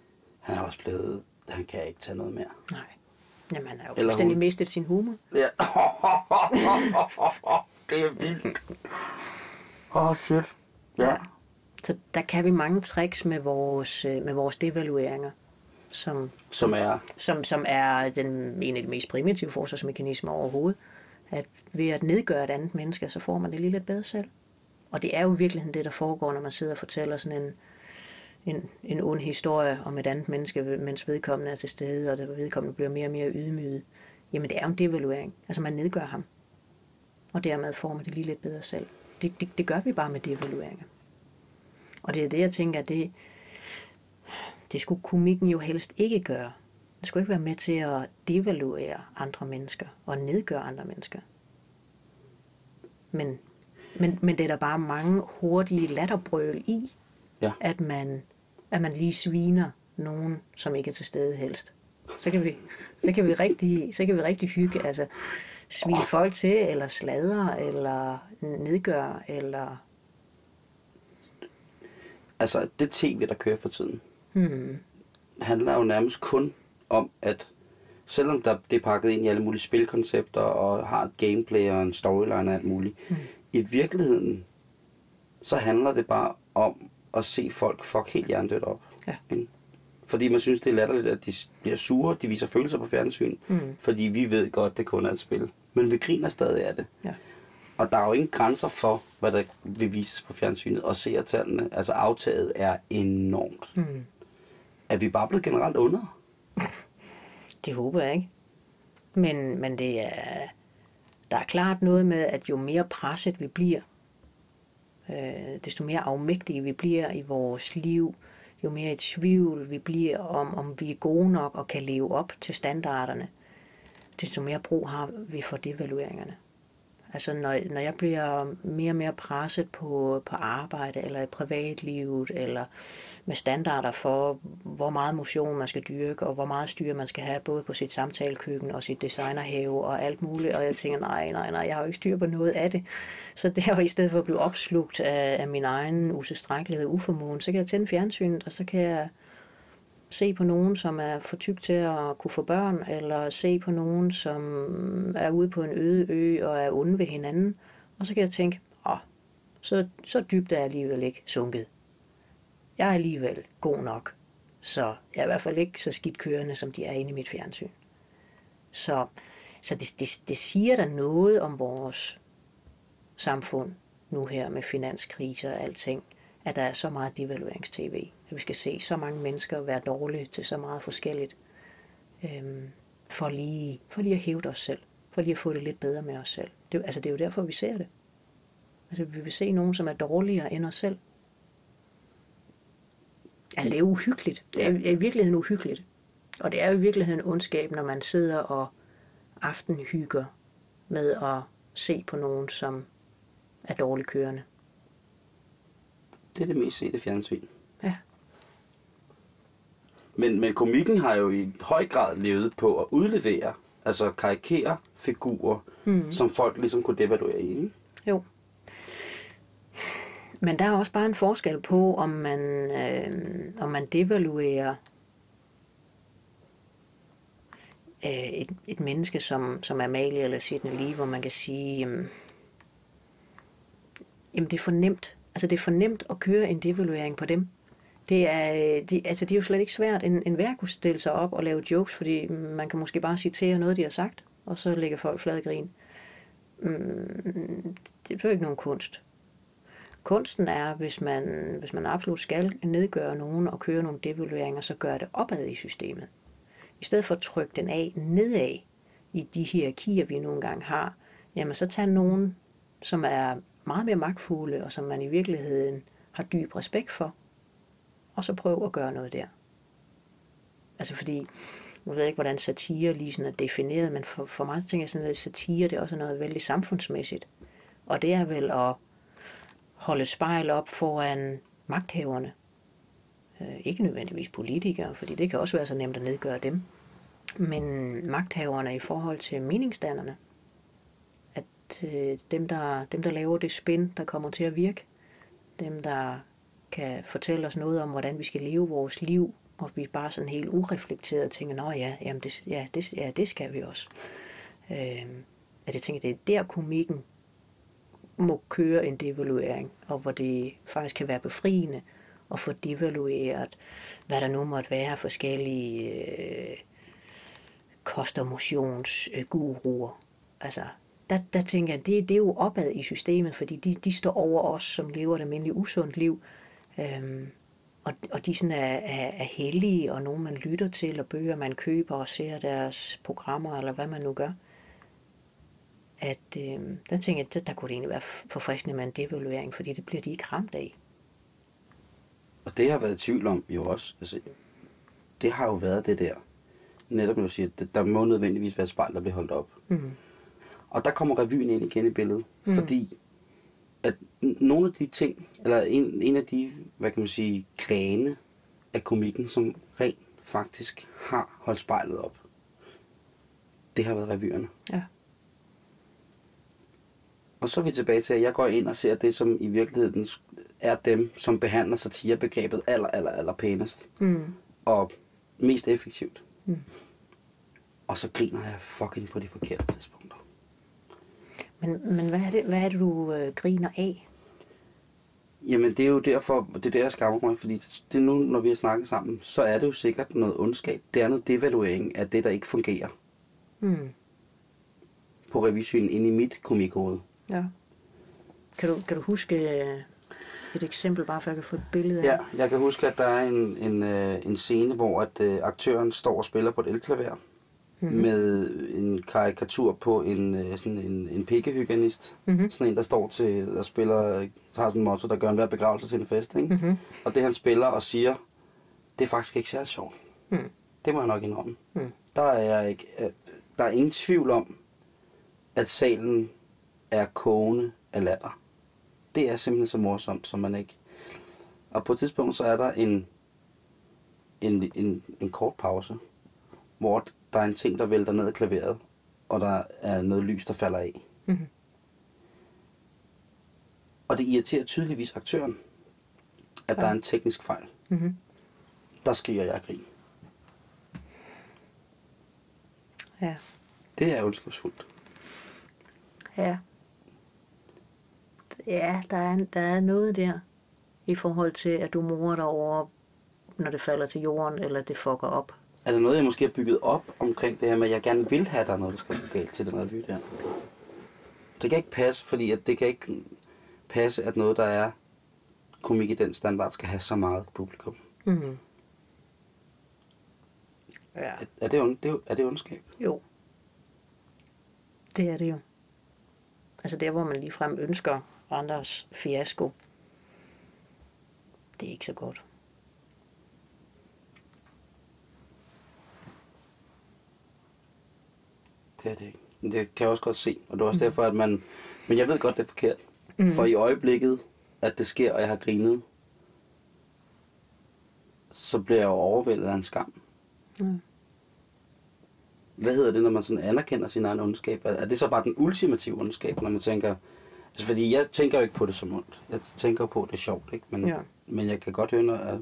Han er også blevet, han kan ikke tage noget mere. Nej. Jamen, han har jo Eller fuldstændig hun. mistet sin humor. Ja. *laughs* det er vildt. Åh, oh, shit. Ja. Så der kan vi mange tricks med vores, øh, med vores devalueringer, som, Som er, som, som er den, en af de mest primitive forsvarsmekanismer overhovedet. At ved at nedgøre et andet menneske, så får man det lige lidt bedre selv. Og det er jo i virkeligheden det, der foregår, når man sidder og fortæller sådan en, en, en ond historie om et andet menneske, mens vedkommende er til stede, og det vedkommende bliver mere og mere ydmyget. Jamen det er jo en devaluering. Altså man nedgør ham. Og dermed får man det lige lidt bedre selv. Det, det, det gør vi bare med devalueringer. Og det er det, jeg tænker, det, det skulle komikken jo helst ikke gøre. Det skulle ikke være med til at devaluere andre mennesker og nedgøre andre mennesker. Men, men, men det er der bare mange hurtige latterbrøl i, Ja. at, man, at man lige sviner nogen, som ikke er til stede helst. Så kan vi, så kan vi, rigtig, så kan vi rigtig hygge, altså svine folk til, eller sladre, eller nedgøre, eller... altså det tv, der kører for tiden, Hmm, handler jo nærmest kun om, at selvom der, det er pakket ind i alle mulige spilkoncepter, og har et gameplay og en storyline og alt muligt, mm. i virkeligheden, så handler det bare om at se folk fuck helt hjernedødt op. Ja. Ikke? Fordi man synes, det er latterligt, at de bliver sure, de viser følelser på fjernsyn, Mm. fordi vi ved godt, det kun er et spil. Men vi griner stadig af det. Ja. Og der er jo ingen grænser for, hvad der vil vises på fjernsynet, og seertallene, altså aftaget er enormt. hmm. Er vi bare blevet generelt under? *laughs* Det håber jeg ikke. Men, men det er, der er klart noget med, at jo mere presset vi bliver, øh, desto mere afmægtige vi bliver i vores liv, jo mere i tvivl vi bliver om, om vi er gode nok og kan leve op til standarderne, desto mere brug har vi for devalueringerne. Altså når, når jeg bliver mere og mere presset på, på arbejde, eller i privatlivet, eller med standarder for, hvor meget motion man skal dyrke, og hvor meget styr man skal have, både på sit samtalekøkken og sit designerhave og alt muligt. Og jeg tænker, nej, nej, nej, jeg har jo ikke styr på noget af det. Så det er i stedet for at blive opslugt af, af min egen utilstrækkelighed og uformåen, så kan jeg tænde fjernsynet, og så kan jeg se på nogen, som er for tyk til at kunne få børn, eller se på nogen, som er ude på en øde ø og er onde ved hinanden. Og så kan jeg tænke, åh, så, så dybt er jeg alligevel ikke sunket. Jeg er alligevel god nok, så jeg er i hvert fald ikke så skidt kørende, som de er inde i mit fjernsyn. Så, så det, det, det siger der noget om vores samfund nu her med finanskriser og alting, at der er så meget devaluerings-tv. At vi skal se så mange mennesker være dårlige til så meget forskelligt. Øhm, for, lige, for lige at hæve os selv. For lige at få det lidt bedre med os selv. Det, altså det er jo derfor, vi ser det. Altså vi vil se nogen, som er dårligere end os selv. Altså det er uhyggeligt. Det er i virkeligheden uhyggeligt. Og det er jo i virkeligheden ondskab, når man sidder og aftenhygger med at se på nogen, som er dårligt kørende. Det er det mest sete fjernsyn. Ja. Men, men komikken har jo i høj grad levet på at udlevere, altså karikere figurer, mm. som folk ligesom kunne devaluere i. Ikke? Jo. Men der er også bare en forskel på, om man, øh, om man devaluerer øh, et, et menneske som, som Amalie eller Sidney Lee, hvor man kan sige, jamen, jamen det er for nemt. Altså det er for nemt at køre en devaluering på dem. Det er, øh, de, altså det er jo slet ikke svært. En, en værk kunne stille sig op og lave jokes, fordi man kan måske bare citere noget, de har sagt, og så lægger folk flad grin. Mm, det er jo ikke nogen kunst. Kunsten er, hvis man, hvis man absolut skal nedgøre nogen og køre nogle devalueringer, så gør det opad i systemet. I stedet for at trykke den af nedad i de hierarkier, vi nogle gange har, jamen så tag nogen, som er meget mere magtfulde, og som man i virkeligheden har dyb respekt for, og så prøve at gøre noget der. Altså fordi, nu ved jeg ikke, hvordan satire lige sådan er defineret, men for, for mig tænker jeg sådan, at satire det er også noget vældig samfundsmæssigt. Og det er vel at holde spejl op foran magthaverne. Øh, ikke nødvendigvis politikere, fordi det kan også være så nemt at nedgøre dem. Men magthaverne i forhold til meningsdannerne. Øh, dem, der, dem, der laver det spin, der kommer til at virke. Dem, der kan fortælle os noget om, hvordan vi skal leve vores liv, og vi bare sådan helt ureflekteret tænker, nå ja, jamen det, ja, det, ja, det skal vi også. Øh, at jeg tænker, det er der komikken må køre en devaluering, og hvor det faktisk kan være befriende at få devalueret, hvad der nu måtte være forskellige øh, kost- og motionsguruer. Altså, der, der tænker jeg, det, det er jo opad i systemet, fordi de, de står over os, som lever et almindeligt usundt liv. Øhm, og, og de sådan er, er, er hellige, og nogen man lytter til, og bøger man køber og ser deres programmer, eller hvad man nu gør at øh, der tænkte jeg, at der kunne det egentlig være forfriskende med en devaluering, fordi det bliver de ikke ramt af. Og det har været i tvivl om jo også. Altså, det har jo været det der. Netop når du siger, der må nødvendigvis være et spejl, der bliver holdt op. Mm. Og der kommer revyen ind igen i billedet. Mm. Fordi at nogle af de ting, eller en, en af de, hvad kan man sige, grene af komikken, som rent faktisk har holdt spejlet op, det har været revyerne. Ja. Og så er vi tilbage til, at jeg går ind og ser det, som i virkeligheden er dem, som behandler satirebegrebet aller, aller, aller pænest. Mm. Og mest effektivt. Mm. Og så griner jeg fucking på de forkerte tidspunkter. Men, men hvad, er det, hvad er det, du øh, griner af? Jamen, det er jo derfor, det er der, jeg skammer mig, fordi det nu, når vi har snakket sammen, så er det jo sikkert noget ondskab. Det er noget devaluering af det, der ikke fungerer. Mm. På revisynen ind i mit komikhoved. Ja. Kan du, kan du huske øh, et eksempel, bare for at jeg kan få et billede af Ja, jeg kan huske, at der er en, en, øh, en scene, hvor at, uh, aktøren står og spiller på et elklaver mm-hmm. med en karikatur på en, sådan en, en pikkehygienist. Mm-hmm. Sådan en, der står til, der spiller, har sådan en motto, der gør en hver begravelse til en fest. Ikke? Mm-hmm. Og det han spiller og siger, det er faktisk ikke særlig sjovt. Mm. Det må jeg nok indrømme. Mm. Der, er jeg ikke, der er ingen tvivl om, at salen er kogende af latter. Det er simpelthen så morsomt, som man ikke... Og på et tidspunkt, så er der en, en, en, en kort pause, hvor der er en ting, der vælter ned af klaveret, og der er noget lys, der falder af. Mhm. Og det irriterer tydeligvis aktøren, at Ja. der er en teknisk fejl. Mhm. Der skriger jeg grin. Ja. Det er ondskabsfuldt. Ja. Ja, der er, der er noget der i forhold til, at du morer dig over, når det falder til jorden, eller det fucker op. Er der noget, jeg måske har bygget op omkring det her med, at jeg gerne vil have, at der er noget, der skal gå galt til den revy der? Det kan ikke passe, fordi at det kan ikke passe, at noget, der er komik i den standard, skal have så meget publikum. Mm. Ja. Er, er, det, ond, det, er- det ondskab? Jo. Det er det jo. Altså der, hvor man ligefrem ønsker andres fiasko. Det er ikke så godt. Det er det ikke. Men Det kan jeg også godt se. Og det er også derfor, at man... Men jeg ved godt, det er forkert. Mm. For i øjeblikket, at det sker, og jeg har grinet, så bliver jeg jo overvældet af en skam. Mm. Hvad hedder det, når man sådan anerkender sin egen ondskab? Er, er det så bare den ultimative ondskab, når man tænker... Altså, fordi jeg tænker jo ikke på det som ondt. Jeg tænker på, at det er sjovt, ikke? Men, Ja. men jeg kan godt høre, når, at,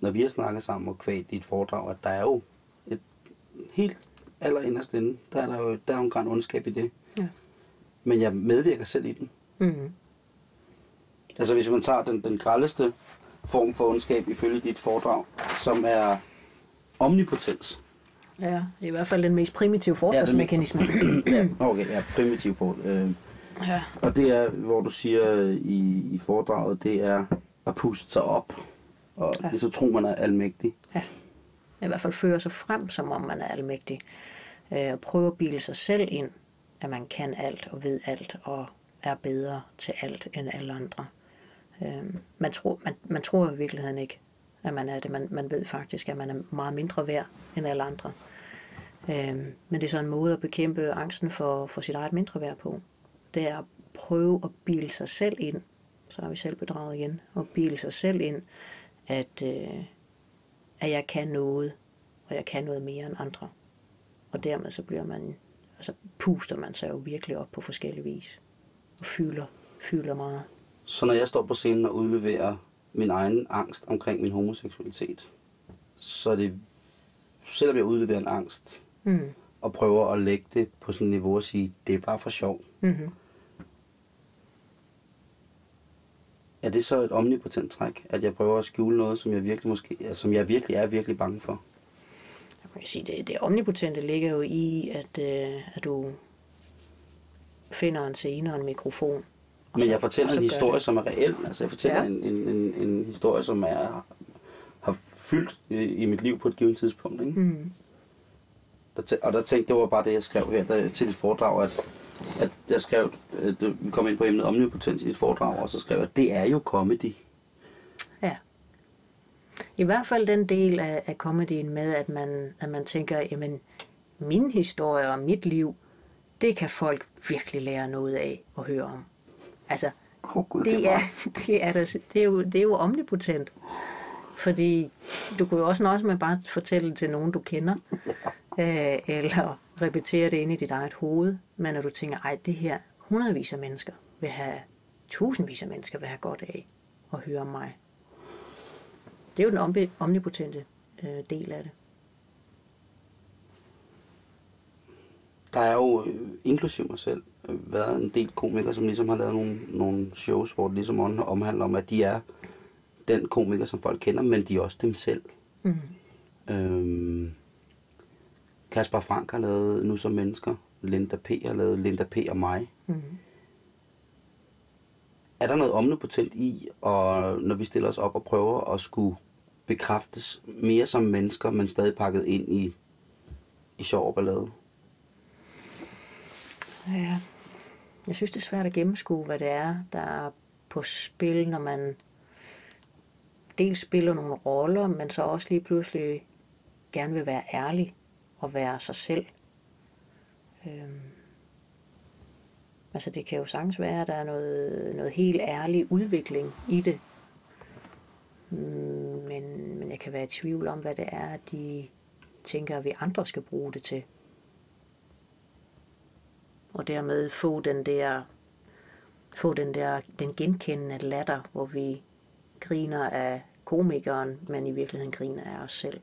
når vi har snakket sammen og kvælt i et foredrag, at der er jo et helt allerinderst inde, der er der jo, der er jo en græn ondskab i det. Ja. Men jeg medvirker selv i den. Mm. Altså hvis man tager den, den grældeste form for ondskab ifølge dit foredrag, som er omnipotens. Ja, i hvert fald den mest primitive forsvarsmekanisme. *clears throat* ja, okay, ja, primitiv for. Øh, ja. og det er, hvor du siger i, i foredraget, det er at puste sig op. Og Ja. ja. så tror man er almægtig. i hvert fald fører sig frem, som om man er almægtig. Øh, og at bilde sig selv ind, at man kan alt og ved alt og er bedre til alt end alle andre. Øh, man, tror, man, man tror i virkeligheden ikke, at man er det. Man, man ved faktisk, at man er meget mindre værd end alle andre. Øh, men det er så en måde at bekæmpe angsten for, for sit eget mindre værd på. Det er at prøve at bilde sig selv ind, så er vi selv bedraget igen, og bilde sig selv ind, at, øh, at jeg kan noget, og jeg kan noget mere end andre. Og dermed så bliver man, altså puster man sig jo virkelig op på forskellige vis. Og fylder, fylder meget. Så når jeg står på scenen og udleverer min egen angst omkring min homoseksualitet, så er det, selvom jeg udleverer en angst, Mm. og prøver at lægge det på sådan et niveau og sige, det er bare for sjov. Mm-hmm. Er det så et omnipotent træk, at jeg prøver at skjule noget, som jeg virkelig, måske, som jeg virkelig er virkelig bange for? Jeg kan sige, det, det omnipotente ligger jo i, at, øh, at du finder en scene og en mikrofon. og Men så- jeg fortæller en historie, det. som er reel. Altså jeg fortæller Ja. en, en, en, en historie, som er, har fyldt i, mit liv på et givet tidspunkt. Ikke? Mm. Der og der tænkte, det var bare det, jeg skrev her der, til dit foredrag, at, at jeg skrev, at vi kom ind på emnet omnipotens i dit foredrag, og så skrev jeg, at det er jo comedy. I hvert fald den del af, af comedyen med, at man, at man tænker, jamen, min historie og mit liv, det kan folk virkelig lære noget af at høre om. Altså, oh, gud, det er, det er, *laughs* der, det er, jo, det er jo omnipotent. Fordi du kunne jo også nøjes med bare at fortælle det til nogen, du kender. *laughs* Øh, eller repetere det ind i dit eget hoved. Men når du tænker, ej, det her hundredvis af mennesker vil have, tusindvis af mennesker vil have godt af at høre om mig. Det er jo den omni- omnipotente øh, del af det. Der er jo, øh, inklusiv mig selv, øh, været en del komikere, som ligesom har lavet nogle, nogle shows, hvor det ligesom om- omhandler om, at de er den komiker, som folk kender, men de er også dem selv. Mm. Øhm, Kasper Frank har lavet Nu som mennesker. Linda P. har lavet Linda P. og mig. Mm. Er der noget omnipotent i, og når vi stiller os op og prøver at skulle bekræftes mere som mennesker, men stadig pakket ind i, i sjov og ballade? Ja. Jeg synes, det er svært at gennemskue, hvad det er, der er på spil, når man dels spiller nogle roller, men så også lige pludselig gerne vil være ærlig og være sig selv. Øhm. Altså det kan jo sagtens være, at der er noget, noget helt ærlig udvikling i det. Mm, men, men jeg kan være i tvivl om, hvad det er, de tænker, at vi andre skal bruge det til. Og dermed få den der, få den der, den genkendende latter, hvor vi griner af komikeren, men i virkeligheden griner af os selv.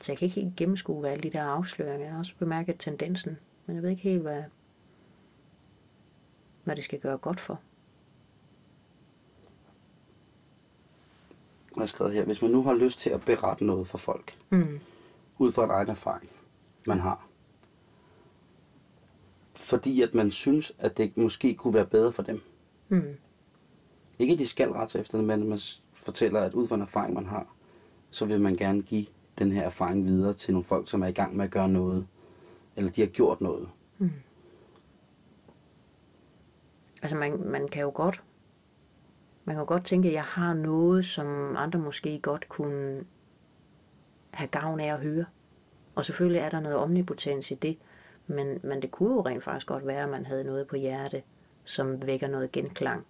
Så jeg kan ikke helt gennemskue, hvad alle de der afsløringer. Jeg har også bemærket tendensen, men jeg ved ikke helt, hvad, hvad det skal gøre godt for. Har skrevet her, hvis man nu har lyst til at berette noget for folk, Mm. ud fra en egen erfaring, man har, fordi at man synes, at det måske kunne være bedre for dem. Mm. Ikke at de skal rette sig efter det, men man fortæller, at ud fra en erfaring, man har, så vil man gerne give den her erfaring videre til nogle folk, som er i gang med at gøre noget, eller de har gjort noget. Altså man, man kan jo godt, man kan godt tænke, at jeg har noget, som andre måske godt kunne have gavn af at høre. Og selvfølgelig er der noget omnipotens i det, men, men det kunne jo rent faktisk godt være, at man havde noget på hjerte, som vækker noget genklang,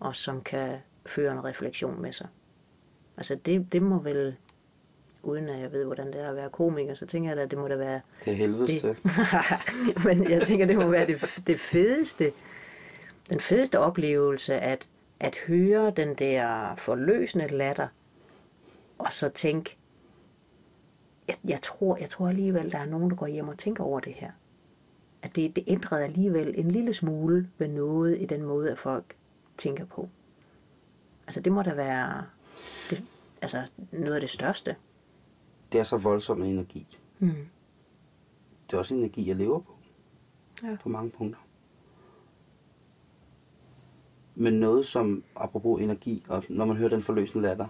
og som kan føre en refleksion med sig. Altså det, det må vel, uden at jeg ved, hvordan det er at være komiker, så tænker jeg da, at det må da være Det helvedes det, *laughs* men jeg tænker, det må være det, det fedeste, den fedeste oplevelse, at, at høre den der forløsende latter, og så tænke, jeg, jeg, tror, jeg tror alligevel, der er nogen, der går hjem og tænker over det her. At det, det ændrede alligevel en lille smule ved noget i den måde, at folk tænker på. Altså det må da være det, altså, noget af det største. Det er så voldsom en energi. Mm. Det er også en energi, jeg lever på. Ja. På mange punkter. Men noget som, apropos energi, og når man hører den forløsende latter,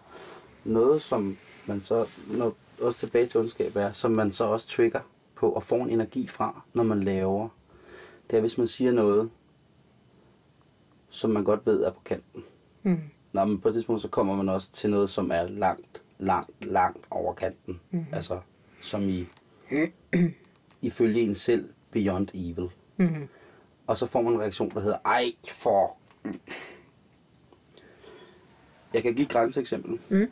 noget som man så, når, også tilbage til ondskab er, som man så også trigger på og får en energi fra, når man laver, det er, hvis man siger noget, som man godt ved er på kanten. Mm. Nå, men på et tidspunkt, så kommer man også til noget, som er langt, langt, langt over kanten. Mm. Altså, som i, *clears throat* ifølge en selv, beyond evil. Mm. Og så får man en reaktion, der hedder, ej for... Jeg kan give et grænseeksempel. Mm.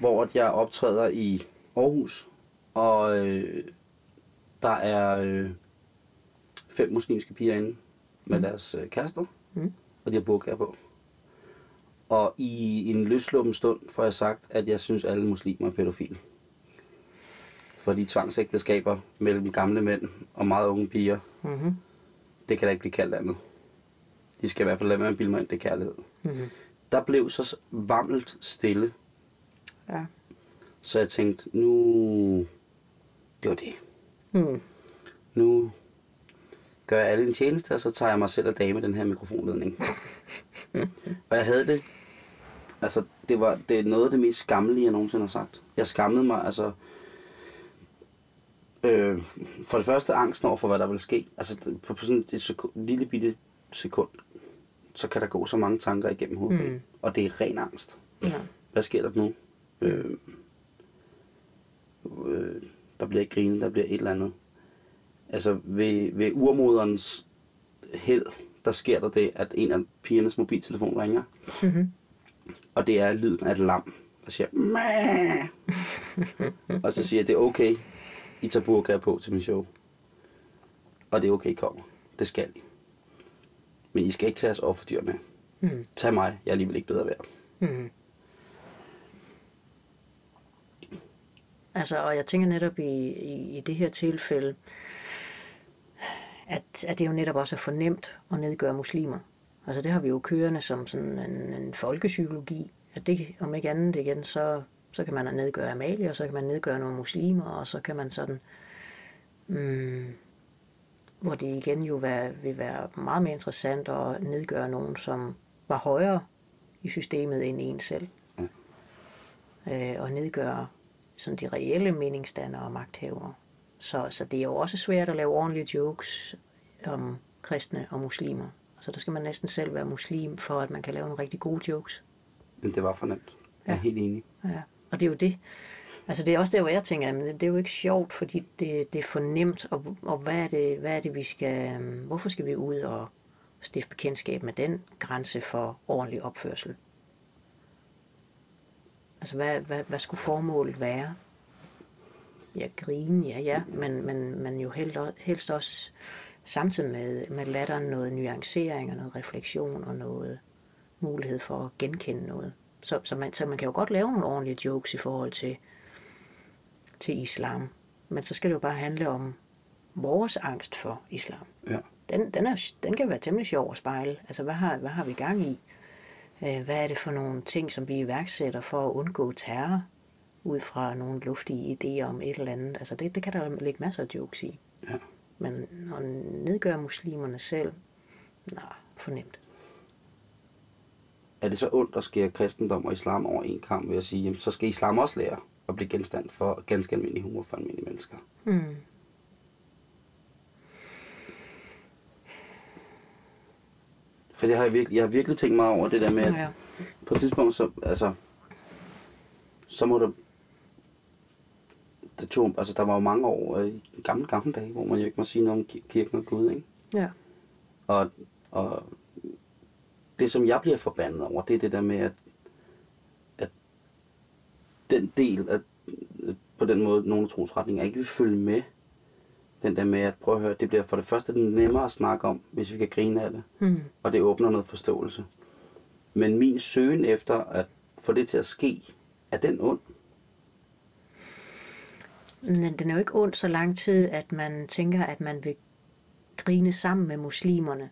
Hvor at jeg optræder i Aarhus, og øh, der er øh, fem muslimske piger inde med mm. deres øh, kærester, Mm. og de har burkaer på. Og i en løsluppen stund får jeg sagt, at jeg synes, at alle muslimer er pædofile. Fordi tvangsægteskaber mellem gamle mænd og meget unge piger, Mm-hmm. det kan da ikke blive kaldt andet. De skal i hvert fald lade være med at bilde mig ind, det er kærlighed. Mm-hmm. Der blev så varmelt stille, Ja. så jeg tænkte, nu... Det var det. Mm. Nu gør jeg alle en tjeneste, og så tager jeg mig selv dage med den her mikrofonledning. *laughs* og jeg havde det... Altså, det var det er noget af det mest skammelige, jeg nogensinde har sagt. Jeg skammede mig, altså... Øh, for det første angsten over for, hvad der vil ske. Altså, på, på sådan et sekund, lille bitte sekund, så kan der gå så mange tanker igennem hovedet. Mm. Og det er ren angst. Ja. Hvad sker der nu? Øh, øh, der bliver ikke grinet, der bliver et eller andet. Altså ved, ved urmoderens held, der sker der det, at en af pigernes mobiltelefon ringer. Mm-hmm. Og det er lyden af et lam, der siger Mæh! *laughs* Og så siger jeg, det er okay, I tager burka på til min show. Og det er okay, I kommer. Det skal I. Men I skal ikke tage os offerdyr med. Mm. Tag mig, jeg er alligevel ikke bedre værd. Mm. Altså, og jeg tænker netop i, i, i det her tilfælde, at, at det jo netop også er fornemt at nedgøre muslimer. Altså det har vi jo kørende som sådan en, en folkepsykologi, at det, om ikke andet igen, så, så kan man nedgøre Amalie, og så kan man nedgøre nogle muslimer, og så kan man sådan, mm, hvor det igen jo være, vil være meget mere interessant at nedgøre nogen, som var højere i systemet end en selv. Øh, og nedgøre sådan de reelle meningsdannere og magthavere. Så, så det er jo også svært at lave ordentlige jokes om kristne og muslimer. Så der skal man næsten selv være muslim, for at man kan lave nogle rigtig gode jokes. Men det var for nemt. Jeg er Ja. helt enig. Ja. Og det er jo det. Altså det er også der, hvor jeg tænker, at det er jo ikke sjovt, fordi det, det er for nemt, og, og hvad, er det, hvad er det, vi skal, øhm, hvorfor skal vi ud og stifte bekendtskab med den grænse for ordentlig opførsel? Altså hvad, hvad, hvad skulle formålet være? Ja, grine, ja, ja, men, men, men jo helst, helst også samtidig med, med latteren noget nuancering og noget refleksion og noget mulighed for at genkende noget. Så, så, man, så man kan jo godt lave nogle ordentlige jokes i forhold til, til islam. Men så skal det jo bare handle om vores angst for islam. Ja. Den, den, er, den kan være temmelig sjov at spejle. Altså, hvad har, hvad har vi gang i? Øh, Hvad er det for nogle ting, som vi iværksætter for at undgå terror? Ud fra nogle luftige idéer om et eller andet. Altså, det, det kan der ligge masser af jokes i. Ja. Men at nedgøre muslimerne selv, nej, fornemt. Er det så ondt at skære kristendom og islam over en kamp ved at sige, jamen, så skal islam også lære at blive genstand for ganske almindelig humor for almindelige mennesker? Hmm. For det har jeg, virkelig, jeg har virkelig tænkt mig over det der med, at Ja. på et tidspunkt, så, altså, så må der, det tog, altså der var jo mange år øh, i gamle, gamle dage, hvor man jo ikke må sige noget om ki- kirken og Gud, ikke? ja. Og, og det, som jeg bliver forbandet over, det er det der med, at den del af, på den måde, nogle trosretninger ikke vil følge med. Den der med at prøve at høre, det bliver for det første nemmere at snakke om, hvis vi kan grine af det. Hmm. Og det åbner noget forståelse. Men min søgen efter at få det til at ske, er den ond? Men den er jo ikke ond så lang tid, at man tænker, at man vil grine sammen med muslimerne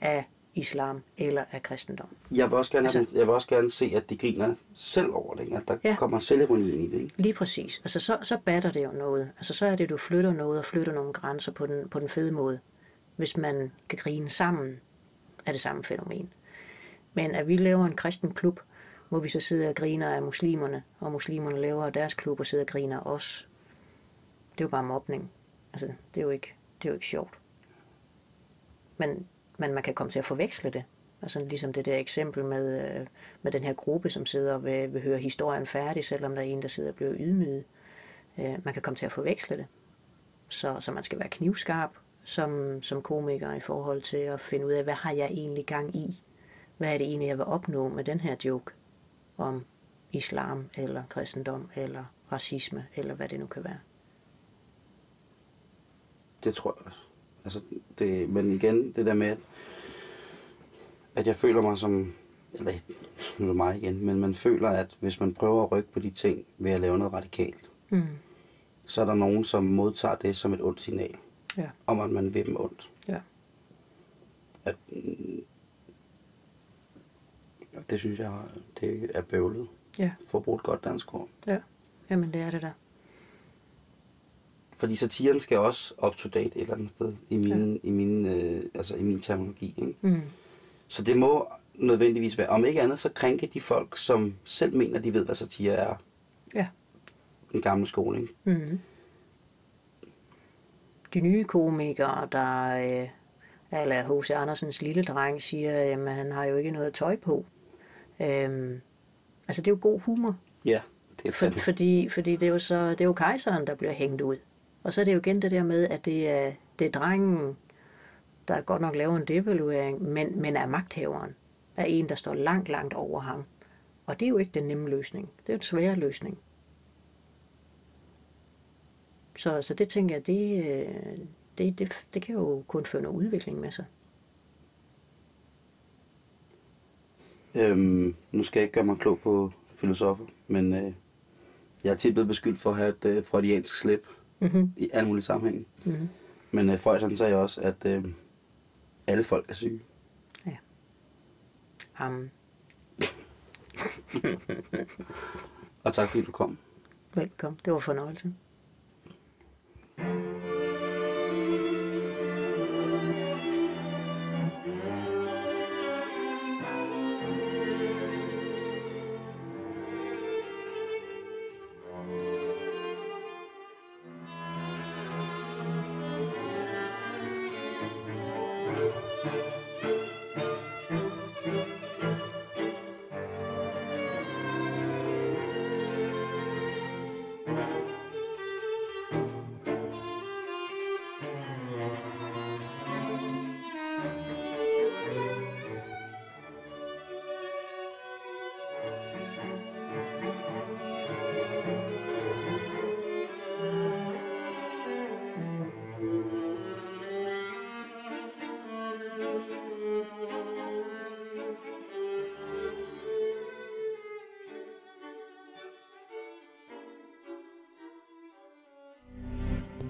af islam eller af kristendom. Jeg vil også gerne, Altså- jeg vil også gerne se, at de griner selv over det. At der Ja. kommer selvironi ind i det. Ikke? Lige præcis. Altså, så, så batter det jo noget. Altså, så er det, du flytter noget og flytter nogle grænser på den, på den fede måde. Hvis man kan grine sammen af det samme fænomen. Men at vi laver en kristen klub, hvor vi så sidder og griner af muslimerne, og muslimerne laver deres klub og sidder og griner af os. Det er jo bare mobning. Altså, det er jo ikke, det er jo ikke sjovt. Men, men man kan komme til at forveksle det. Altså ligesom det der eksempel med, øh, med den her gruppe, som sidder og vil, vil høre historien færdig, selvom der er en, der sidder og bliver ydmyget. Øh, man kan komme til at forveksle det. Så, så man skal være knivskarp som, som komiker i forhold til at finde ud af, hvad har jeg egentlig gang i? Hvad er det egentlig, jeg vil opnå med den her joke om islam, eller kristendom, eller racisme, eller hvad det nu kan være. Det tror jeg også. Altså, det, men igen, det der med, at, at jeg føler mig som, eller nu er det mig igen, men man føler, at hvis man prøver at rykke på de ting ved at lave noget radikalt, Mm. så er der nogen, som modtager det som et ondt signal, Ja. om at man vil dem ondt. Ja. At, mm, det synes jeg, det er bøvlet. Ja. For at bruge et godt dansk ord. Ja. Jamen, det er det der. Fordi satiren skal også up to date et eller andet sted i min, ja. i min, øh, altså i min terminologi. Ikke? Mm. Så det må nødvendigvis være, om ikke andet, så krænke de folk, som selv mener, de ved, hvad satire er. Ja. Den gamle skole, ikke? Mm. De nye komikere, der øh, eller H.C. Andersens lille dreng siger, at han har jo ikke noget tøj på. Øhm, altså det er jo god humor, Ja, det er for, fandme. fordi, fordi det er jo så det er jo kejseren, der bliver hængt ud. Og så er det jo igen det der med, at det er, det er drengen, der godt nok laver en devaluering, men, men er magthaveren. Er en, der står langt, langt over ham. Og det er jo ikke den nemme løsning. Det er en svær løsning. Så, så det tænker jeg, det, øh, det, det, det kan jo kun føre noget udvikling med sig. Øhm, nu skal jeg ikke gøre mig klog på filosofer, men øh, jeg er tit blevet beskyldt for at have et øh, freudiansk slip mm-hmm. i alle mulige sammenhænge. Mm-hmm. Men øh, Freudian sagde også, at øh, alle folk er syge. Ja. Amen. og tak fordi du kom. Velkommen. Det var fornøjelse. thank you